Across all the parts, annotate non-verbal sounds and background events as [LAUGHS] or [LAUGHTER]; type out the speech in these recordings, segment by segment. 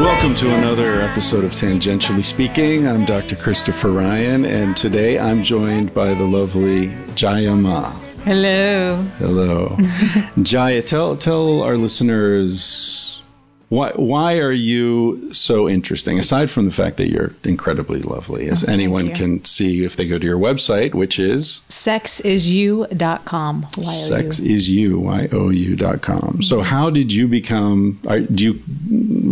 Why do you Welcome to another episode of Tangentially Speaking. I'm Dr. Christopher Ryan, and today I'm joined by the lovely Jaiya Ma. Hello. Hello. [LAUGHS] Jaiya, tell, tell our listeners why, why are you so interesting, aside from the fact that you're incredibly lovely, as oh, anyone can see if they go to your website, which is Sexisyou.com. Y-O-U. sexisyou, Y-O-U dot com. So mm-hmm. how did you become, are, do you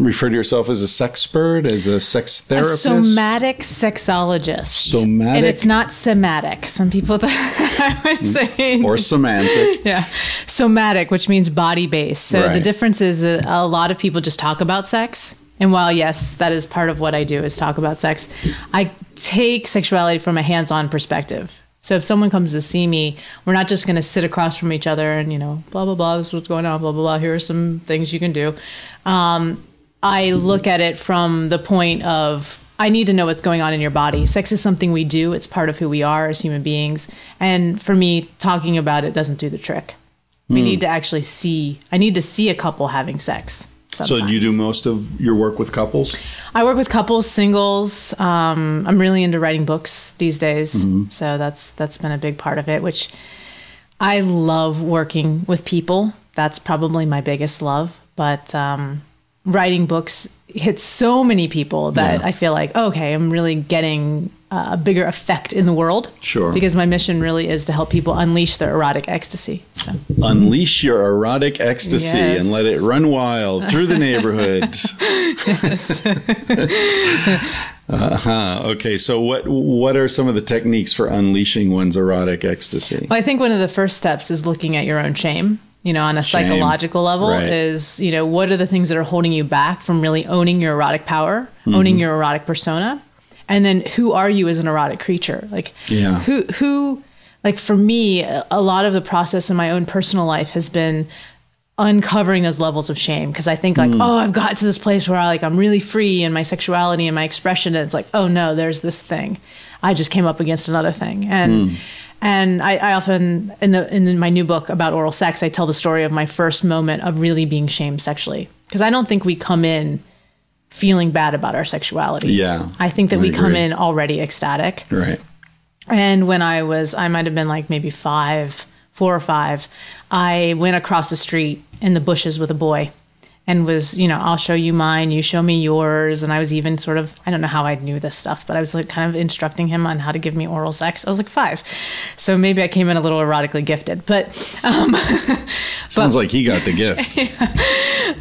refer to yourself as a sexpert, as a sex A therapist? somatic sexologist. Somatic? And it's not somatic. Some people that [LAUGHS] I would mm. say. Or semantic. [LAUGHS] yeah. Somatic, which means body based. So the difference is a, a lot of people just talk about sex. And while, yes, that is part of what I do is talk about sex, I take sexuality from a hands on perspective. So if someone comes to see me, we're not just going to sit across from each other and, you know, blah, blah, blah, this is what's going on, blah, blah, blah. Here are some things you can do. Um, I look at it from the point of I need to know what's going on in your body. Sex is something we do, it's part of who we are as human beings. And for me, talking about it doesn't do the trick. We need to actually see, I need to see a couple having sex. So do you do most of your work with couples? I work with couples, singles. Um, I'm really into writing books these days, so that's that's been a big part of it. Which I love working with people. That's probably my biggest love. But um, writing books hits so many people that Yeah. I feel like okay, I'm really getting uh, a bigger effect in the world. Sure. because my mission really is to help people unleash their erotic ecstasy. So Unleash your erotic ecstasy Yes. and let it run wild through the neighborhood. [LAUGHS] [LAUGHS] uh-huh. Okay, so what what are some of the techniques for unleashing one's erotic ecstasy? Well, I think one of the first steps is looking at your own shame. You know, on a Shame. psychological level, Right. is you know what are the things that are holding you back from really owning your erotic power, Mm-hmm. owning your erotic persona, and then who are you as an erotic creature? Like, Yeah. who who like for me, a lot of the process in my own personal life has been uncovering those levels of shame because I think like, Mm. oh, I've got to this place where I like I'm really free in my sexuality and my expression, and it's like, oh no, there's this thing. I just came up against another thing, and Mm. and I, I often in the in my new book about oral sex, I tell the story of my first moment of really being shamed sexually because I don't think we come in feeling bad about our sexuality. Yeah, I think that I we come in already ecstatic. Right. And when I was, I might have been like maybe five, four or five, I went across the street in the bushes with a boy and was, you know, I'll show you mine, you show me yours. And I was even sort of, I don't know how I knew this stuff, but I was like kind of instructing him on how to give me oral sex. I was like five. So maybe I came in a little erotically gifted, but um, [LAUGHS] Sounds like he got the gift.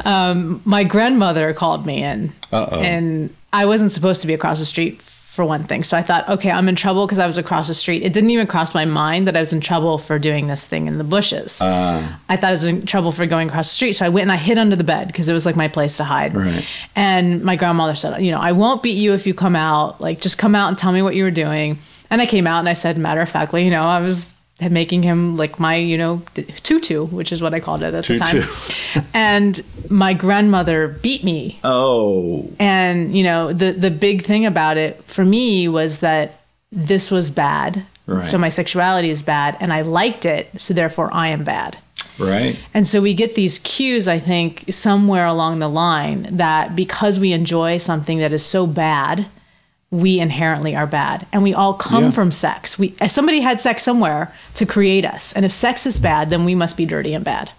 [LAUGHS] my grandmother called me in Uh-oh. and I wasn't supposed to be across the street for one thing. So I thought, okay, I'm in trouble because I was across the street. It didn't even cross my mind that I was in trouble for doing this thing in the bushes. Uh, I thought I was in trouble for going across the street. So I went and I hid under the bed because it was like my place to hide. Right. And my grandmother said, you know, I won't beat you if you come out. Like, just come out and tell me what you were doing. And I came out and I said, matter of factly, you know, I was making him like my, you know, tutu, which is what I called it at Tutu. the time. and my grandmother beat me oh, and you know the the big thing about it for me was that this was bad Right. so my sexuality is bad and i liked it so therefore i am bad right. and so we get these cues i think somewhere along the line that because we enjoy something that is so bad we inherently are bad and we all come Yeah. from sex we somebody had sex somewhere to create us and if sex is bad then we must be dirty and bad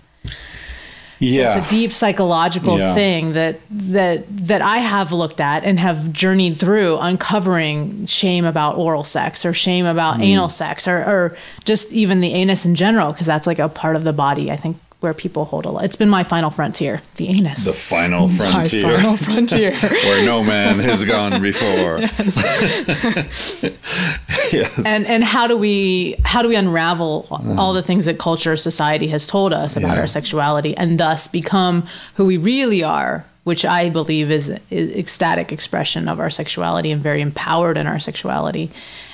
Yeah. it's a deep psychological Yeah. thing that that that I have looked at and have journeyed through uncovering shame about oral sex or shame about Mm. anal sex or, or just even the anus in general because that's like a part of the body I think where people hold a lot. It's been my final frontier, the anus. the final [LAUGHS] my frontier. final frontier. [LAUGHS] [LAUGHS] where no man has gone before. yes. and and how do we how do we unravel all the things that culture society has told us about Yeah. our sexuality and thus become who we really are which i believe is, is ecstatic expression of our sexuality and very empowered in our sexuality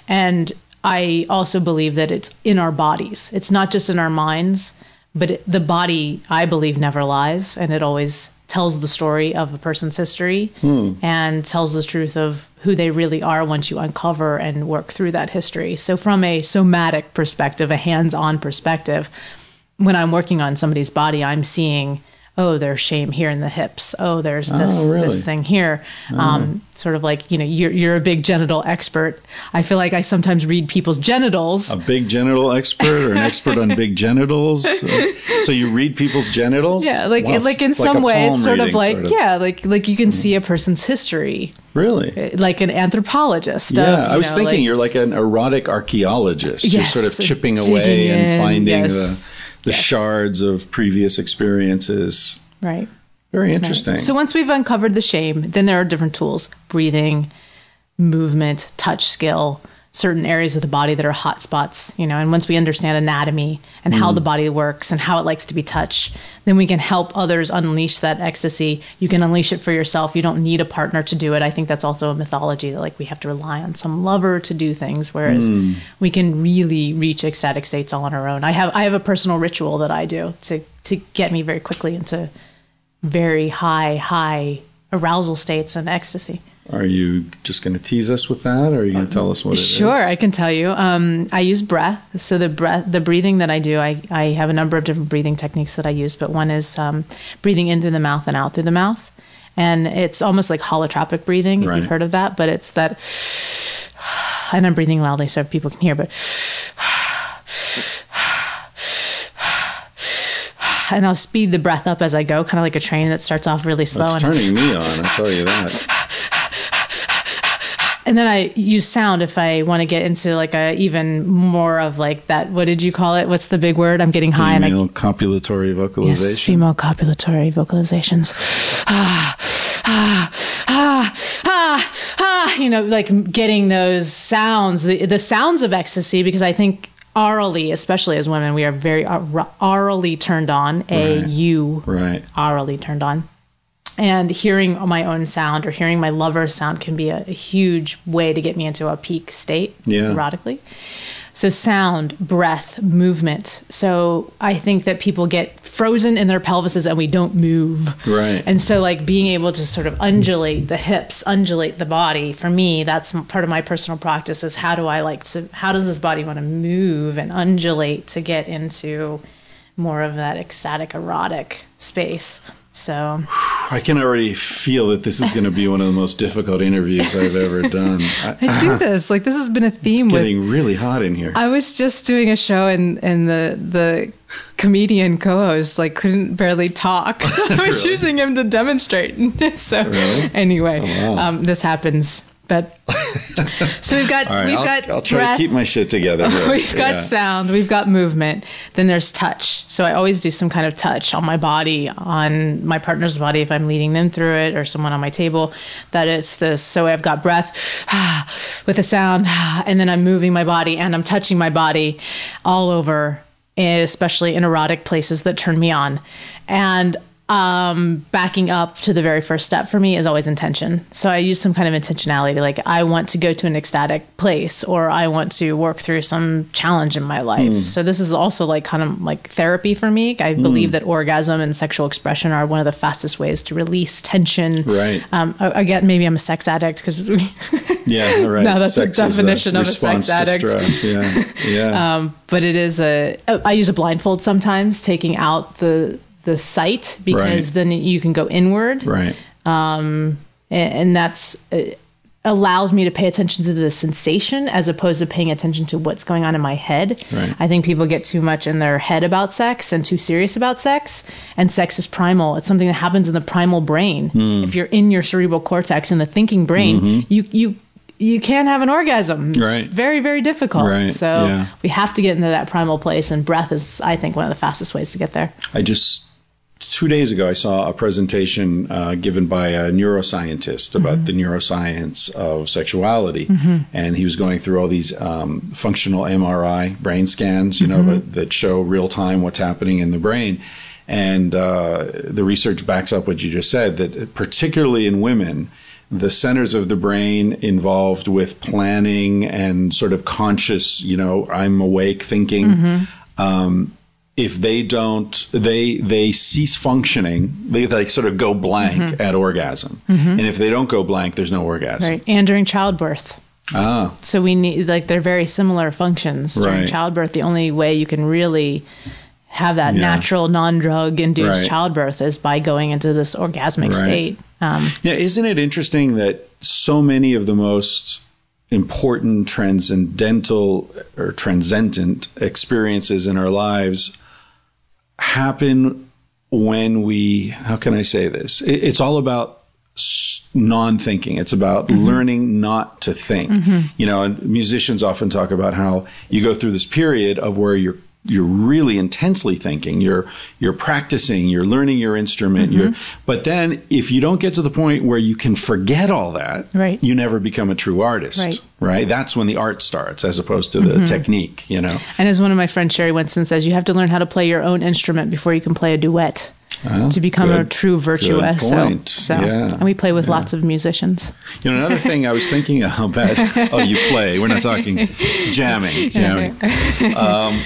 and I also believe that it's in our bodies. It's not just in our minds, but it, the body, I believe, never lies, and it always tells the story of a person's history hmm. and tells the truth of who they really are once you uncover and work through that history. So, from a somatic perspective, a hands on perspective, when I'm working on somebody's body, I'm seeing, oh, there's shame here in the hips. Oh, there's this Oh, really? this thing here. Um, sort of like you know, you're you're a big genital expert. I feel like I sometimes read people's genitals. A big genital expert or an expert on big genitals? [LAUGHS] Uh, so you read people's genitals? yeah, like Wow, like in some a way, it's sort of like sort of. yeah, like like you can see a person's history, Really? like an anthropologist. Yeah, of, I was know, thinking like- you're like an erotic archaeologist. Yes, you're sort of chipping away and finding yes, the the yes. shards of previous experiences. right. Very interesting. So once we've uncovered the shame, then there are different tools: breathing, movement, touch skill, certain areas of the body that are hot spots, you know, and once we understand anatomy and how Mm. the body works and how it likes to be touched, then we can help others unleash that ecstasy. You can unleash it for yourself. You don't need a partner to do it. I think that's also a mythology that like we have to rely on some lover to do things whereas Mm. we can really reach ecstatic states all on our own. I have I have a personal ritual that I do to to get me very quickly into very high high arousal states and ecstasy. Are you just going to tease us with that, or are you going to tell us what it is? Sure, I can tell you. Um, I use breath. So the breath, the breathing that I do, I, I have a number of different breathing techniques that I use, but one is um, breathing in through the mouth and out through the mouth, and it's almost like holotropic breathing. If Right. you've heard of that, but it's that, and I'm breathing loudly so people can hear, but. And I'll speed the breath up as I go, kind of like a train that starts off really slow. It's and turning me on. I tell you that. And then I use sound if I want to get into like a even more of like that. What did you call it? What's the big word? I'm getting high and I Female copulatory vocalization. yes, female copulatory vocalizations. Ah, ah, ah, ah, ah. You know, like getting those sounds, the the sounds of ecstasy, because I think orally, especially as women, we are very or- orally turned on. A Right. U Right. orally turned on. And hearing my own sound or hearing my lover's sound can be a, a huge way to get me into a peak state Yeah. erotically. So, sound, breath, movement. So, I think that people get frozen in their pelvises and we don't move. Right. And so, like being able to sort of undulate the hips, undulate the body, for me, that's part of my personal practice is how do I like to, how does this body want to move and undulate to get into more of that ecstatic, erotic space? So, I can already feel that this is going to be one of the most difficult interviews I've ever done. [LAUGHS] I, I do this. Like, this has been a theme it's with getting really hot in here. I was just doing a show and and the the comedian co-host like couldn't barely talk. [LAUGHS] I was Really? using him to demonstrate. [LAUGHS] so Really? anyway, Oh, wow. um, this happens. But [LAUGHS] so we've got right, we've I'll, got I'll try breath, to keep my shit together. here. [LAUGHS] we've got Yeah. sound, we've got movement. Then there's touch. So I always do some kind of touch on my body, on my partner's body if I'm leading them through it, or someone on my table. That it's this. So I've got breath [SIGHS] with a sound, [SIGHS] and then I'm moving my body and I'm touching my body all over, eh, especially in erotic places that turn me on, and. Um, backing up to the very first step for me is always intention. So I use some kind of intentionality, like I want to go to an ecstatic place, or I want to work through some challenge in my life. So this is also like kind of like therapy for me. I believe that orgasm and sexual expression are one of the fastest ways to release tension. Right. Um, again, maybe I'm a sex addict because [LAUGHS] Yeah, [LAUGHS] right. No, that's a Sex is definition of a sex addict. stress. Yeah, yeah. [LAUGHS] Um, but it is a I use a blindfold sometimes, taking out the the sight because Right. then you can go inward, right. and, and that's uh, allows me to pay attention to the sensation as opposed to paying attention to what's going on in my head. Right. I think people get too much in their head about sex and too serious about sex. And sex is primal. It's something that happens in the primal brain. Hmm. If you're in your cerebral cortex in the thinking brain, you you you can't have an orgasm. It's Mm-hmm. Right. very very difficult. Right, So yeah. we have to get into that primal place, and breath is, I think, one of the fastest ways to get there. I just two days ago I saw a presentation uh, given by a neuroscientist about Mm-hmm. the neuroscience of sexuality, Mm-hmm. and he was going through all these um, functional MRI brain scans, you know, Mm-hmm. that, that show real time what's happening in the brain. And uh, the research backs up what you just said that particularly in women, the centers of the brain involved with planning and sort of conscious, you know, I'm awake thinking. Um, if they don't, they they cease functioning. They like sort of go blank at orgasm, and if they don't go blank, there's no orgasm. Right. And during childbirth. Ah, So we need like they're very similar functions during Right. childbirth. The only way you can really have that Yeah. natural non-drug induced Right. childbirth is by going into this orgasmic Right. state. Um, Yeah, isn't it interesting that so many of the most important transcendental or transcendent experiences in our lives happen when we, how can I say this? It, it's all about non-thinking. It's about mm-hmm. learning not to think. Mm-hmm. You know, and musicians often talk about how you go through this period of where you're you're really intensely thinking. You're you're practicing. You're learning your instrument. You're, but then if you don't get to the point where you can forget all that, Right. you never become a true artist. Right. right? That's when the art starts, as opposed to the technique. You know. and as one of my friends, Sheri Winston, says, you have to learn how to play your own instrument before you can play a duet. to become a good- true virtuoso. So, Yeah. and we play with lots of musicians. You know, another thing I was thinking about. [LAUGHS] oh, you play. We're not talking jamming. Jamming. Um,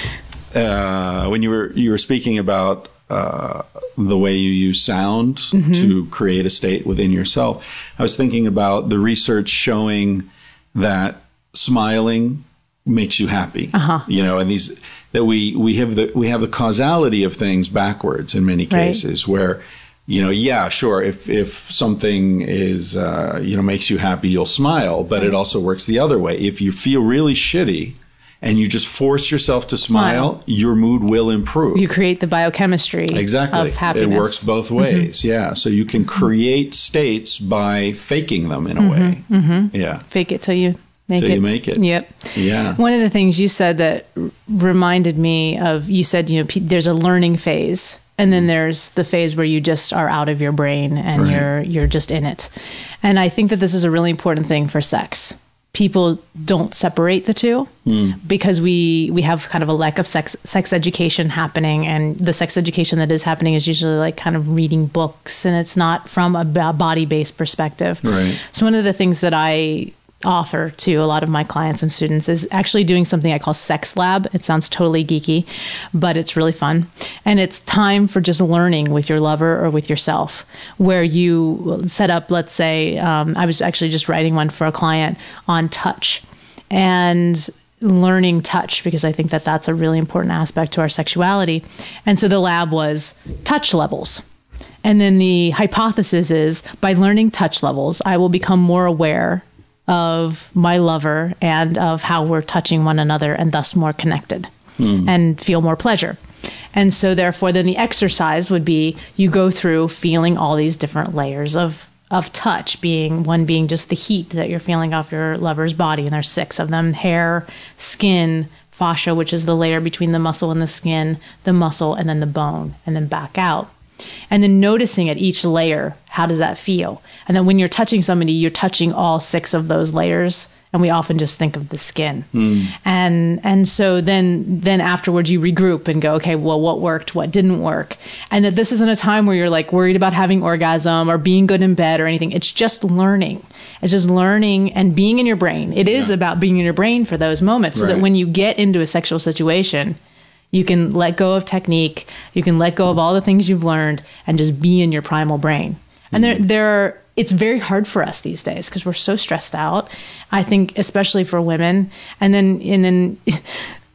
uh, when you were you were speaking about uh, the way you use sound to create a state within yourself, I was thinking about the research showing that smiling makes you happy. You know, and these that we we have the we have the causality of things backwards in many Right. cases where you know yeah sure if if something is uh, you know makes you happy you'll smile but it also works the other way if you feel really shitty and you just force yourself to smile, Smile. your mood will improve You create the biochemistry exactly of happiness. Mm-hmm. it works both mm-hmm. ways yeah so you can create states by faking them in a mm-hmm. way mm-hmm. yeah Fake it till you make Till it. you make it. Yep. yeah One of the things you said that r- reminded me of you said, you know, pe- there's a learning phase and then mm. there's the phase where you just are out of your brain and Right. you're you're just in it. And I think that this is a really important thing for sex. People don't separate the two hmm. because we we have kind of a lack of sex sex education happening and the sex education that is happening is usually like kind of reading books and it's not from a body based perspective. Right. So one of the things that I offer to a lot of my clients and students is actually doing something I call Sex Lab. It sounds totally geeky, but it's really fun. And it's time for just learning with your lover or with yourself, where you set up, let's say, um, I was actually just writing one for a client on touch and learning touch because I think that that's a really important aspect to our sexuality. And so the lab was touch levels. And then the hypothesis is by learning touch levels, I will become more aware of my lover and of how we're touching one another and thus more connected hmm. and feel more pleasure. And so therefore then the exercise would be you go through feeling all these different layers of of touch being one being just the heat that you're feeling off your lover's body and there's six of them hair, skin, fascia which is the layer between the muscle and the skin, the muscle and then the bone and then back out and then noticing at each layer how does that feel? And then when you're touching somebody you're touching all six of those layers and we often just think of the skin. Hmm. And and so then then afterwards you regroup and go okay well what worked what didn't work? And that this isn't a time where you're like worried about having orgasm or being good in bed or anything. It's just learning. It's just learning and being in your brain. It is about being in your brain for those moments so that when you get into a sexual situation you can let go of technique. You can let go of all the things you've learned and just be in your primal brain. And there, there it's very hard for us these days because we're so stressed out. I think, especially for women. And then, and then [LAUGHS]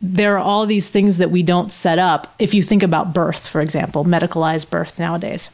there are all these things that we don't set up. If you think about birth, for example, medicalized birth nowadays,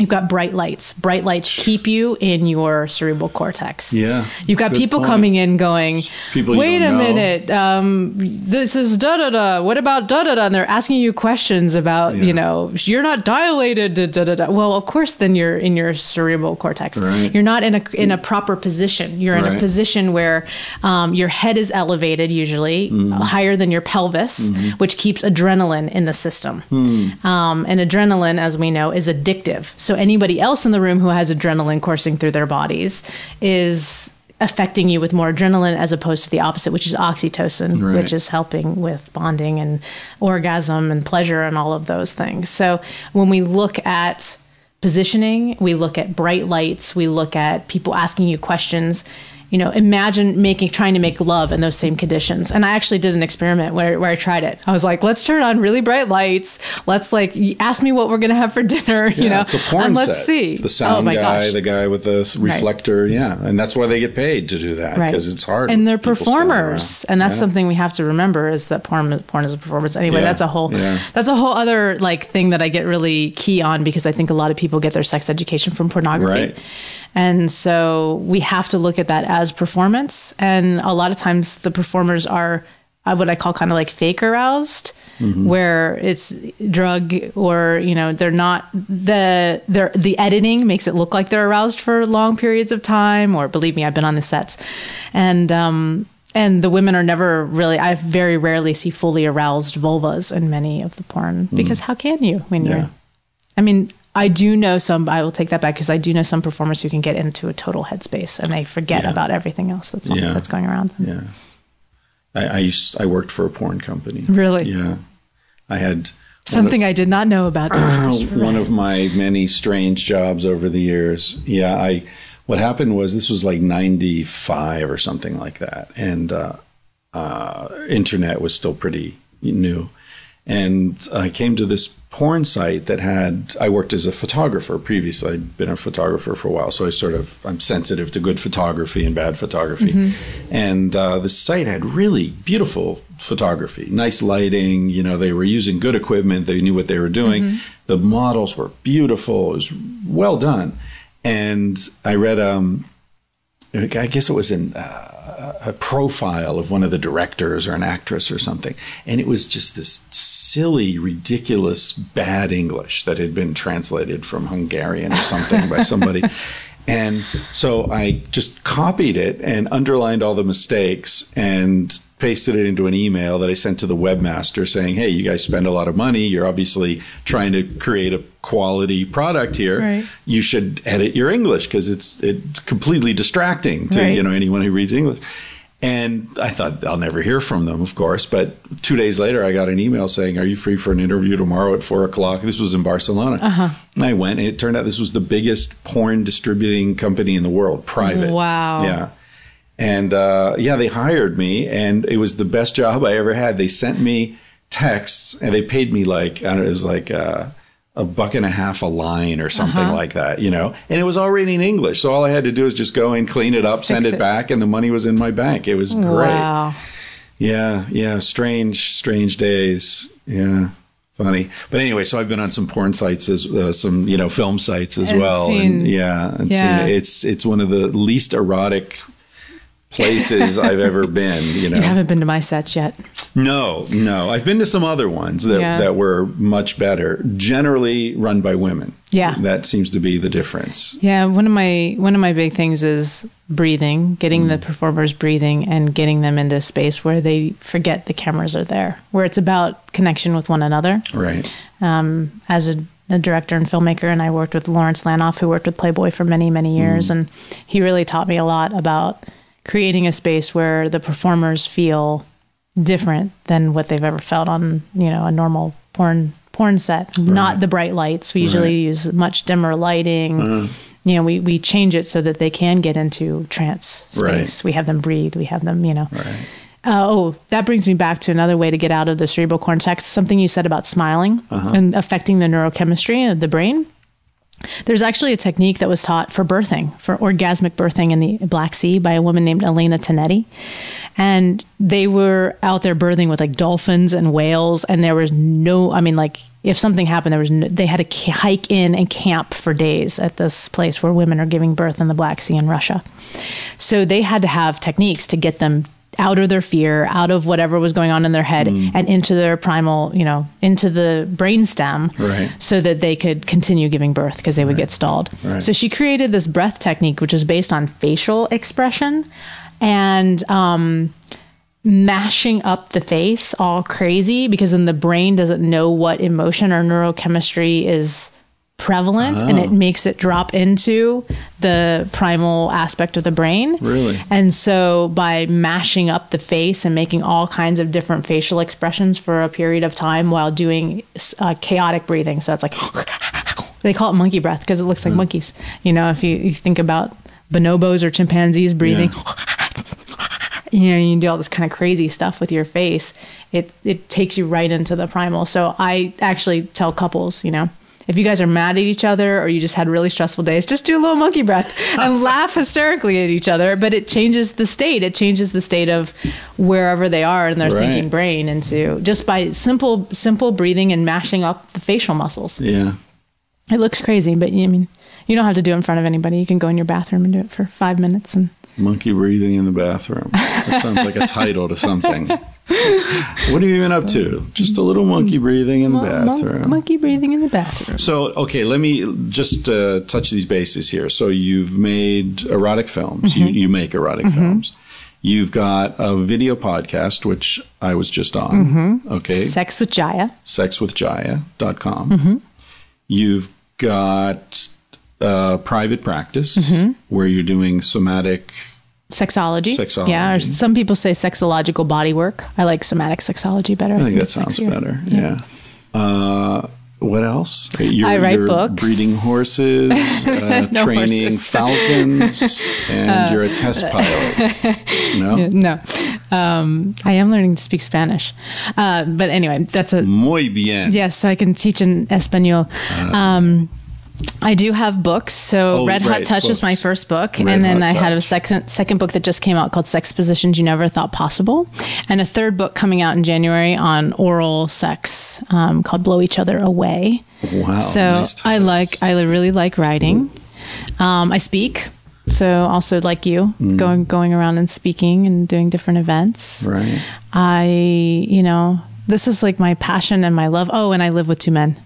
you've got bright lights. Bright lights keep you in your cerebral cortex. Yeah, You've got people point. coming in going, People wait a know." minute, um, this is da da da. What about da da da? And they're asking you questions about, Yeah. you know, you're not dilated. Da, da, da. Well, of course, then you're in your cerebral cortex. Right. You're not in a in a proper position. You're in a position where um, your head is elevated, usually Mm-hmm. higher than your pelvis, which keeps adrenaline in the system. Hmm. Um, and adrenaline, as we know, is addictive. So anybody else in the room who has adrenaline coursing through their bodies is affecting you with more adrenaline as opposed to the opposite, which is oxytocin, Right. which is helping with bonding and orgasm and pleasure and all of those things. So when we look at positioning, we look at bright lights, we look at people asking you questions. You know, imagine making trying to make love in those same conditions. And I actually did an experiment where, where I tried it. I was like, let's turn on really bright lights. Let's like ask me what we're gonna have for [LAUGHS] dinner. You know, it's a porn and let's set. see The oh sound oh guy, gosh. the guy with the reflector, yeah, and that's why they get paid to do that Right. because it's hard. and they're performers and that's Yeah. something we have to remember is that porn porn is a performance anyway Yeah, that's a whole yeah. that's a whole other like thing that i get really key on because i think a lot of people get their sex education from pornography Right. And so we have to look at that as performance and a lot of times the performers are uh, what i call kind of like fake aroused Mm-hmm. where it's drug or you know they're not the they're the editing makes it look like they're aroused for long periods of time or believe me i've been on the sets and um and the women are never really i very rarely see fully aroused vulvas in many of the porn because how can you when Mm. Yeah. you're i mean i do know some i will take that back because i do know some performers who can get into a total headspace and they forget Yeah. about everything else that's Yeah. that's going around them. Yeah. I, I used I worked for a porn company. Really? Yeah. I had something i did not know about [CLEARS THROAT] one of my many strange jobs over the years. Yeah, I what happened was this was like 95 or something like that and uh, uh, internet was still pretty new. And I came to this porn site that had, I worked as a photographer previously. I'd been a photographer for a while. So I sort of, I'm sensitive to good photography and bad photography. And uh, the site had really beautiful photography, nice lighting. You know, they were using good equipment. They knew what they were doing. The models were beautiful. It was well done. And I read, um, I guess it was in uh, a profile of one of the directors or an actress or something. And it was just this silly, ridiculous, bad English that had been translated from Hungarian or something by somebody. [LAUGHS] And so I just copied it and underlined all the mistakes and pasted it into an email that I sent to the webmaster saying, Hey, you guys spend a lot of money. You're obviously trying to create a quality product here. Right. You should edit your English because it's it's completely distracting to Right. you know anyone who reads English. And I thought I'll never hear from them, of course. But two days later, I got an email saying, "Are you free for an interview tomorrow at four o'clock?" This was in Barcelona. Uh-huh. And I went, and it turned out this was the biggest porn distributing company in the world, private. Wow. Yeah. And uh, yeah, they hired me, and it was the best job I ever had. They sent me texts, and they paid me like I don't know, it was like uh, a buck and a half a line or something Uh-huh. like that, you know. And it was already in English, so all I had to do was just go and clean it up, send it, it. back, and the money was in my bank. It was great. wow Yeah, yeah, strange, strange days. Yeah, funny. But anyway, so I've been on some porn sites as uh, some you know film sites as And well, seen- and yeah, and yeah. it's it's one of the least erotic places I've ever been. You know, you haven't been to my sets yet no, no. I've been to some other ones that Yeah. that were much better. Generally run by women. Yeah. that seems to be the difference. Yeah, one of my one of my big things is breathing, getting the performers breathing and getting them into a space where they forget the cameras are there, where it's about connection with one another. Right. Um, as a, a director and filmmaker, and I worked with Lawrence Lanoff, who worked with Playboy for many many years, and he really taught me a lot about creating a space where the performers feel different than what they've ever felt on you know a normal porn porn set. Not the bright lights. We usually Right. use much dimmer lighting. You know, we, we change it so that they can get into trance space. Right. We have them breathe. We have them, you know. Right. Uh, oh, that brings me back to another way to get out of the cerebral cortex. Something you said about smiling Uh-huh. and affecting the neurochemistry of the brain. There's actually a technique that was taught for birthing, for orgasmic birthing in the Black Sea by a woman named Elena Tonetti. And they were out there birthing with like dolphins and whales. And there was no, I mean, like if something happened, there was no, they had to hike in and camp for days at this place where women are giving birth in the Black Sea in Russia. So they had to have techniques to get them out of their fear, out of whatever was going on in their head, and into their primal, you know, into the brainstem, Right. so that they could continue giving birth because they would get stalled. Right. So she created this breath technique, which was based on facial expression and um, mashing up the face all crazy because then the brain doesn't know what emotion or neurochemistry is prevalent and it makes it drop into the primal aspect of the brain. Really? And so by mashing up the face and making all kinds of different facial expressions for a period of time while doing uh, chaotic breathing, so it's like [LAUGHS] They call it monkey breath because it looks like monkeys. You know, if you, you think about bonobos or chimpanzees breathing, [LAUGHS] you know, you do all this kind of crazy stuff with your face. It it takes you right into the primal. So I actually tell couples, you know, if you guys are mad at each other or you just had really stressful days, just do a little monkey breath [LAUGHS] and laugh hysterically at each other. But it changes the state. It changes the state of wherever they are in their Right. thinking brain into just by simple simple breathing and mashing up the facial muscles. Yeah. It looks crazy, but I mean, you don't have to do it in front of anybody. You can go in your bathroom and do it for five minutes and Monkey breathing in the bathroom. That sounds like a title to something. [LAUGHS] [LAUGHS] What are you even up to? Just a little monkey mm. breathing in the Mon- mon- bathroom. monkey breathing in the bathroom. So, okay, let me just uh, touch these bases here. So, you've made erotic films. You, mm-hmm. you make erotic mm-hmm. films. You've got a video podcast, which I was just on. Mm-hmm. Okay. Sex with Jaiya. sexwithjaiya.com. You've got uh, private practice where you're doing somatic. Sexology. Sexology. Yeah, or some people say sexological body work. I like somatic sexology better. I think that sounds sexier. better. Yeah. Uh, what else? You're, I write you're books. Breeding [LAUGHS] horses, uh, No training horses. [LAUGHS] falcons, and you're a test [LAUGHS] pilot. No? No, um, I am learning to speak Spanish, uh, but anyway, that's a Muy bien. yes. So I can teach in Espanol. Um, I do have books. So. Oh, Red Hot right, Touch was my first book, Red and then Hot I had a second second book that just came out called Sex Positions You Never Thought Possible, and a third book coming out in January on oral sex um, called Blow Each Other Away. Wow. So nice I like I really like writing. Um, I speak. So also like you, Mm. going going around and speaking and doing different events. Right. I you know this is like my passion and my love. Oh, and I live with two men.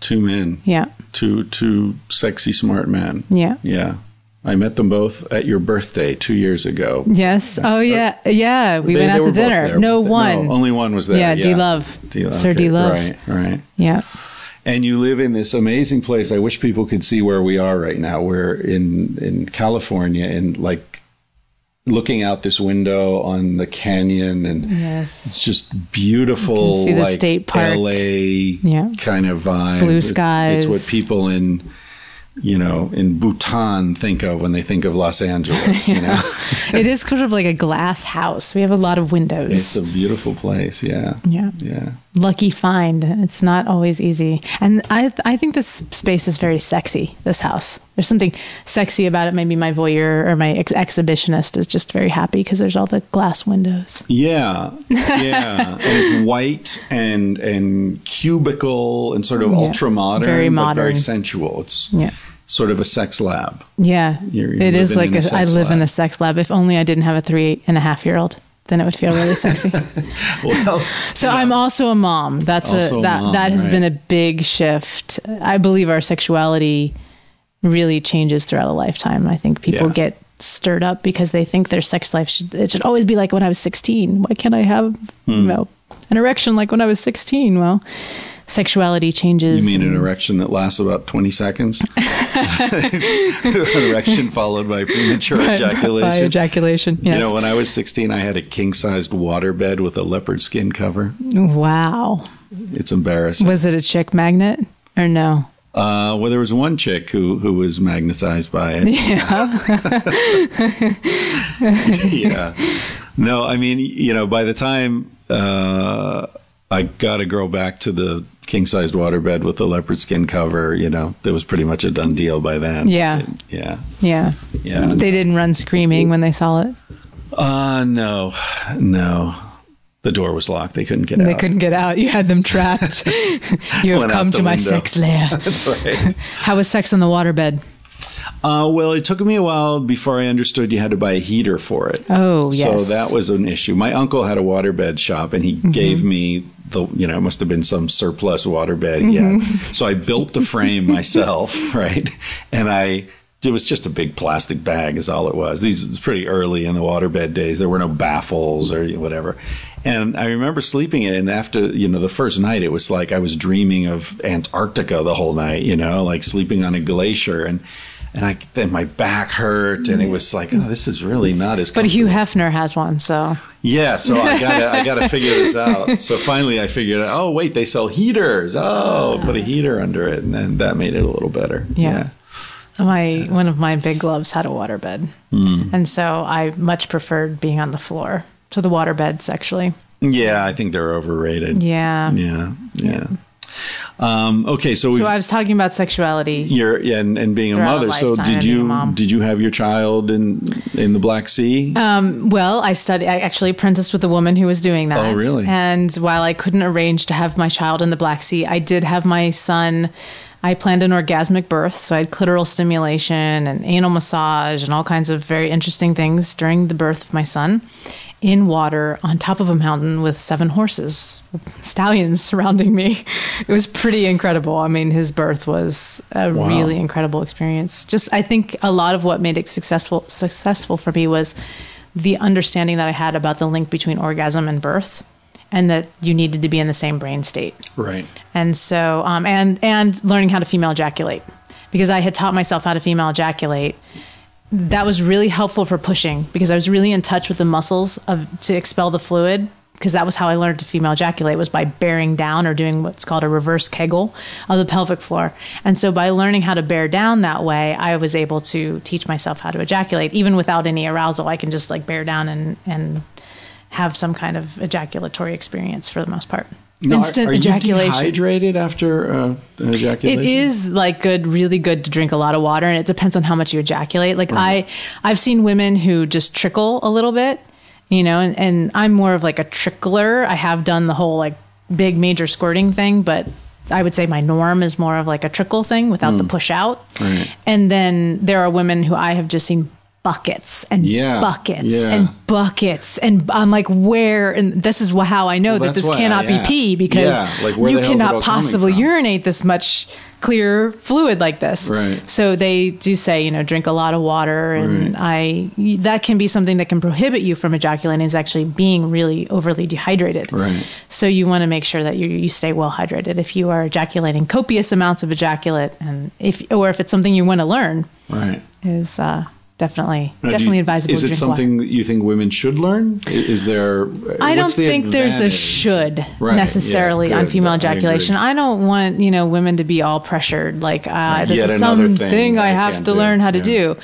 Two men. Yeah, Two two sexy smart men. yeah. Yeah. I met them both at your birthday two years ago. Yes. Oh yeah, uh, yeah. We They- went out to dinner. there. No one. only one was there. Yeah, D-Love. D-Love. Sir Okay, D-Love. Right, right. yeah. And you live in this amazing place. I wish people could see where we are right now. We're in in California, and like looking out this window on the canyon, and Yes. it's just beautiful. see the like state park. LA Yeah. kind of vibe. Blue It- skies. it's what people in you know in Bhutan think of when they think of Los Angeles. You know, [LAUGHS] it is kind of like a glass house. We have a lot of windows. it's a beautiful place. Yeah, yeah. yeah. Lucky find. It's not always easy. And I I think this space is very sexy, this house. There's something sexy about it. Maybe my voyeur or my ex- exhibitionist is just very happy because there's all the glass windows. Yeah, yeah, [LAUGHS] and it's white and and cubical and sort of Yeah. ultra modern, Very but very sensual. It's Yeah. sort of a sex lab. Yeah. You're- you're it is like a a, I live in a sex lab. If only I didn't have a three and a half year old. Then it would feel really sexy. [LAUGHS] Well, So I'm also a mom. That's Also a a that mom, that has right. been a big shift. I believe our sexuality really changes throughout a lifetime. I think people Yeah. get stirred up because they think their sex life should it should always be like when I was 16. Why can't I have Hmm. you know an erection like when I was 16? Well, sexuality changes. you mean an erection that lasts about twenty seconds? [LAUGHS] an erection followed by premature by ejaculation. ejaculation. Yes. You know, when I was sixteen, I had a king-sized water bed with a leopard skin cover. wow. It's embarrassing. Was it a chick magnet or no? Uh, well, there was one chick who who was magnetized by it. yeah. [LAUGHS] No, I mean, you know, by the time uh, I got a girl back to the king sized waterbed with a leopard skin cover, you know, that was pretty much a done deal by then. Yeah. Yeah. Yeah. Yeah. They didn't run screaming when they saw it. Uh, no, no. The door was locked. They couldn't get They out. couldn't get out. You had them trapped. [LAUGHS] you have come to my window. sex lair. [LAUGHS] That's right. How was sex on the waterbed? Uh, well, it took me a while before I understood you had to buy a heater for it. Oh, yes. Mm-hmm. So that was an issue. My uncle had a waterbed shop, and he gave me the, you know, it must have been some surplus waterbed. Mm-hmm. Yeah. So I built the frame myself, [LAUGHS] right? And I, it was just a big plastic bag, is all it was. These was pretty early in the waterbed days. There were no baffles or whatever. And I remember sleeping in it, and after, you know, the first night, it was like I was dreaming of Antarctica the whole night, you know, like sleeping on a glacier. And and I then my back hurt, and it was like, oh, this is really not as. Good. But Hugh. Hefner has one, so Yeah, so I [LAUGHS] gotta I gotta figure this out. So finally, I figured out. Oh wait, they sell heaters. Oh, put a heater under it, and then that made it a little better. Yeah. my one of my big gloves had a waterbed, Hmm. and so I much preferred being on the floor to the waterbeds. Actually, yeah. I think they're overrated. yeah. yeah, yeah. Um, okay, so, So I was talking about sexuality. you're yeah, and, and being a mother. So did and being a you did you have your child in in the Black Sea? Um, well, I studied. I actually apprenticed with a woman who was doing that. Oh, really? And while I couldn't arrange to have my child in the Black Sea, I did have my son. I planned an orgasmic birth, so I had clitoral stimulation and anal massage and all kinds of very interesting things during the birth of my son in water on top of a mountain with seven horses, stallions surrounding me. It was pretty incredible. I mean, his birth was a Wow. really incredible experience. Just I think a lot of what made it successful successful for me was the understanding that I had about the link between orgasm and birth and that you needed to be in the same brain state. right. And so um and and learning how to female ejaculate because I had taught myself how to female ejaculate that was really helpful for pushing because I was really in touch with the muscles of to expel the fluid because that was how I learned to female ejaculate was by bearing down or doing what's called a reverse kegel of the pelvic floor. And so by learning how to bear down that way, I was able to teach myself how to ejaculate even without any arousal. I can just like bear down and and have some kind of ejaculatory experience for the most part. Are- Instant are, you ejaculation. dehydrated after uh, an ejaculation? It is like good, really good to drink a lot of water, and it depends on how much you ejaculate. Like I, I've seen women who just trickle a little bit, you know, and, and I'm more of like a trickler. I have done the whole like big major squirting thing, but I would say my norm is more of like a trickle thing without the push out. Right. And then there are women who I have just seen buckets and Yeah, buckets yeah. and buckets and I'm like where and this is how I know Well, that this cannot I be pee because Yeah, like, you the hell's it all cannot possibly urinate this much clear fluid like this. Right. So they do say, you know, drink a lot of water and I that can be something that can prohibit you from ejaculating is actually being really overly dehydrated. Right. So you want to make sure that you you stay well hydrated. If you are ejaculating copious amounts of ejaculate and if or if it's something you want to learn right. is uh definitely Now, definitely you- advisable Is it something that you think women should learn? Is there? I don't the think there's a should Right, necessarily yeah, on female ejaculation. I, don't want you know women to be all pressured like uh, this Yet is something thing I I have to do. learn how to Yeah. do.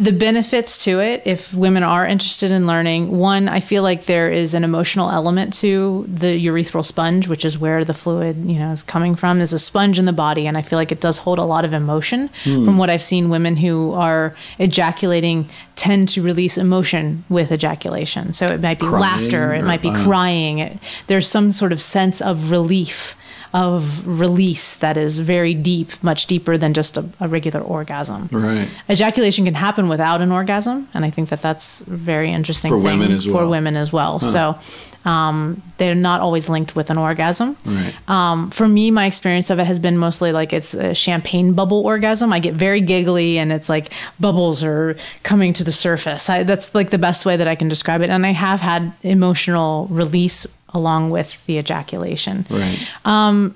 The benefits to it, if women are interested in learning, one, I feel like there is an emotional element to the urethral sponge, which is where the fluid, you know, is coming from. There's a sponge in the body, and I feel like it does hold a lot of emotion. Hmm. From what I've seen, women who are ejaculating tend to release emotion with ejaculation. So it might be Crying laughter, it might be uh. crying. It, there's some sort of sense of relief, of release that is very deep, much deeper than just a, a regular orgasm. Right. Ejaculation can happen without an orgasm, and I think that that's very interesting For thing women as for well. women as well. So um, they're not always linked with an orgasm. Right. Um, for me, my experience of it has been mostly like it's a champagne bubble orgasm. I get very giggly, and it's like bubbles are coming to the surface. I, that's like the best way that I can describe it. And I have had emotional release along with the ejaculation. Right. Um,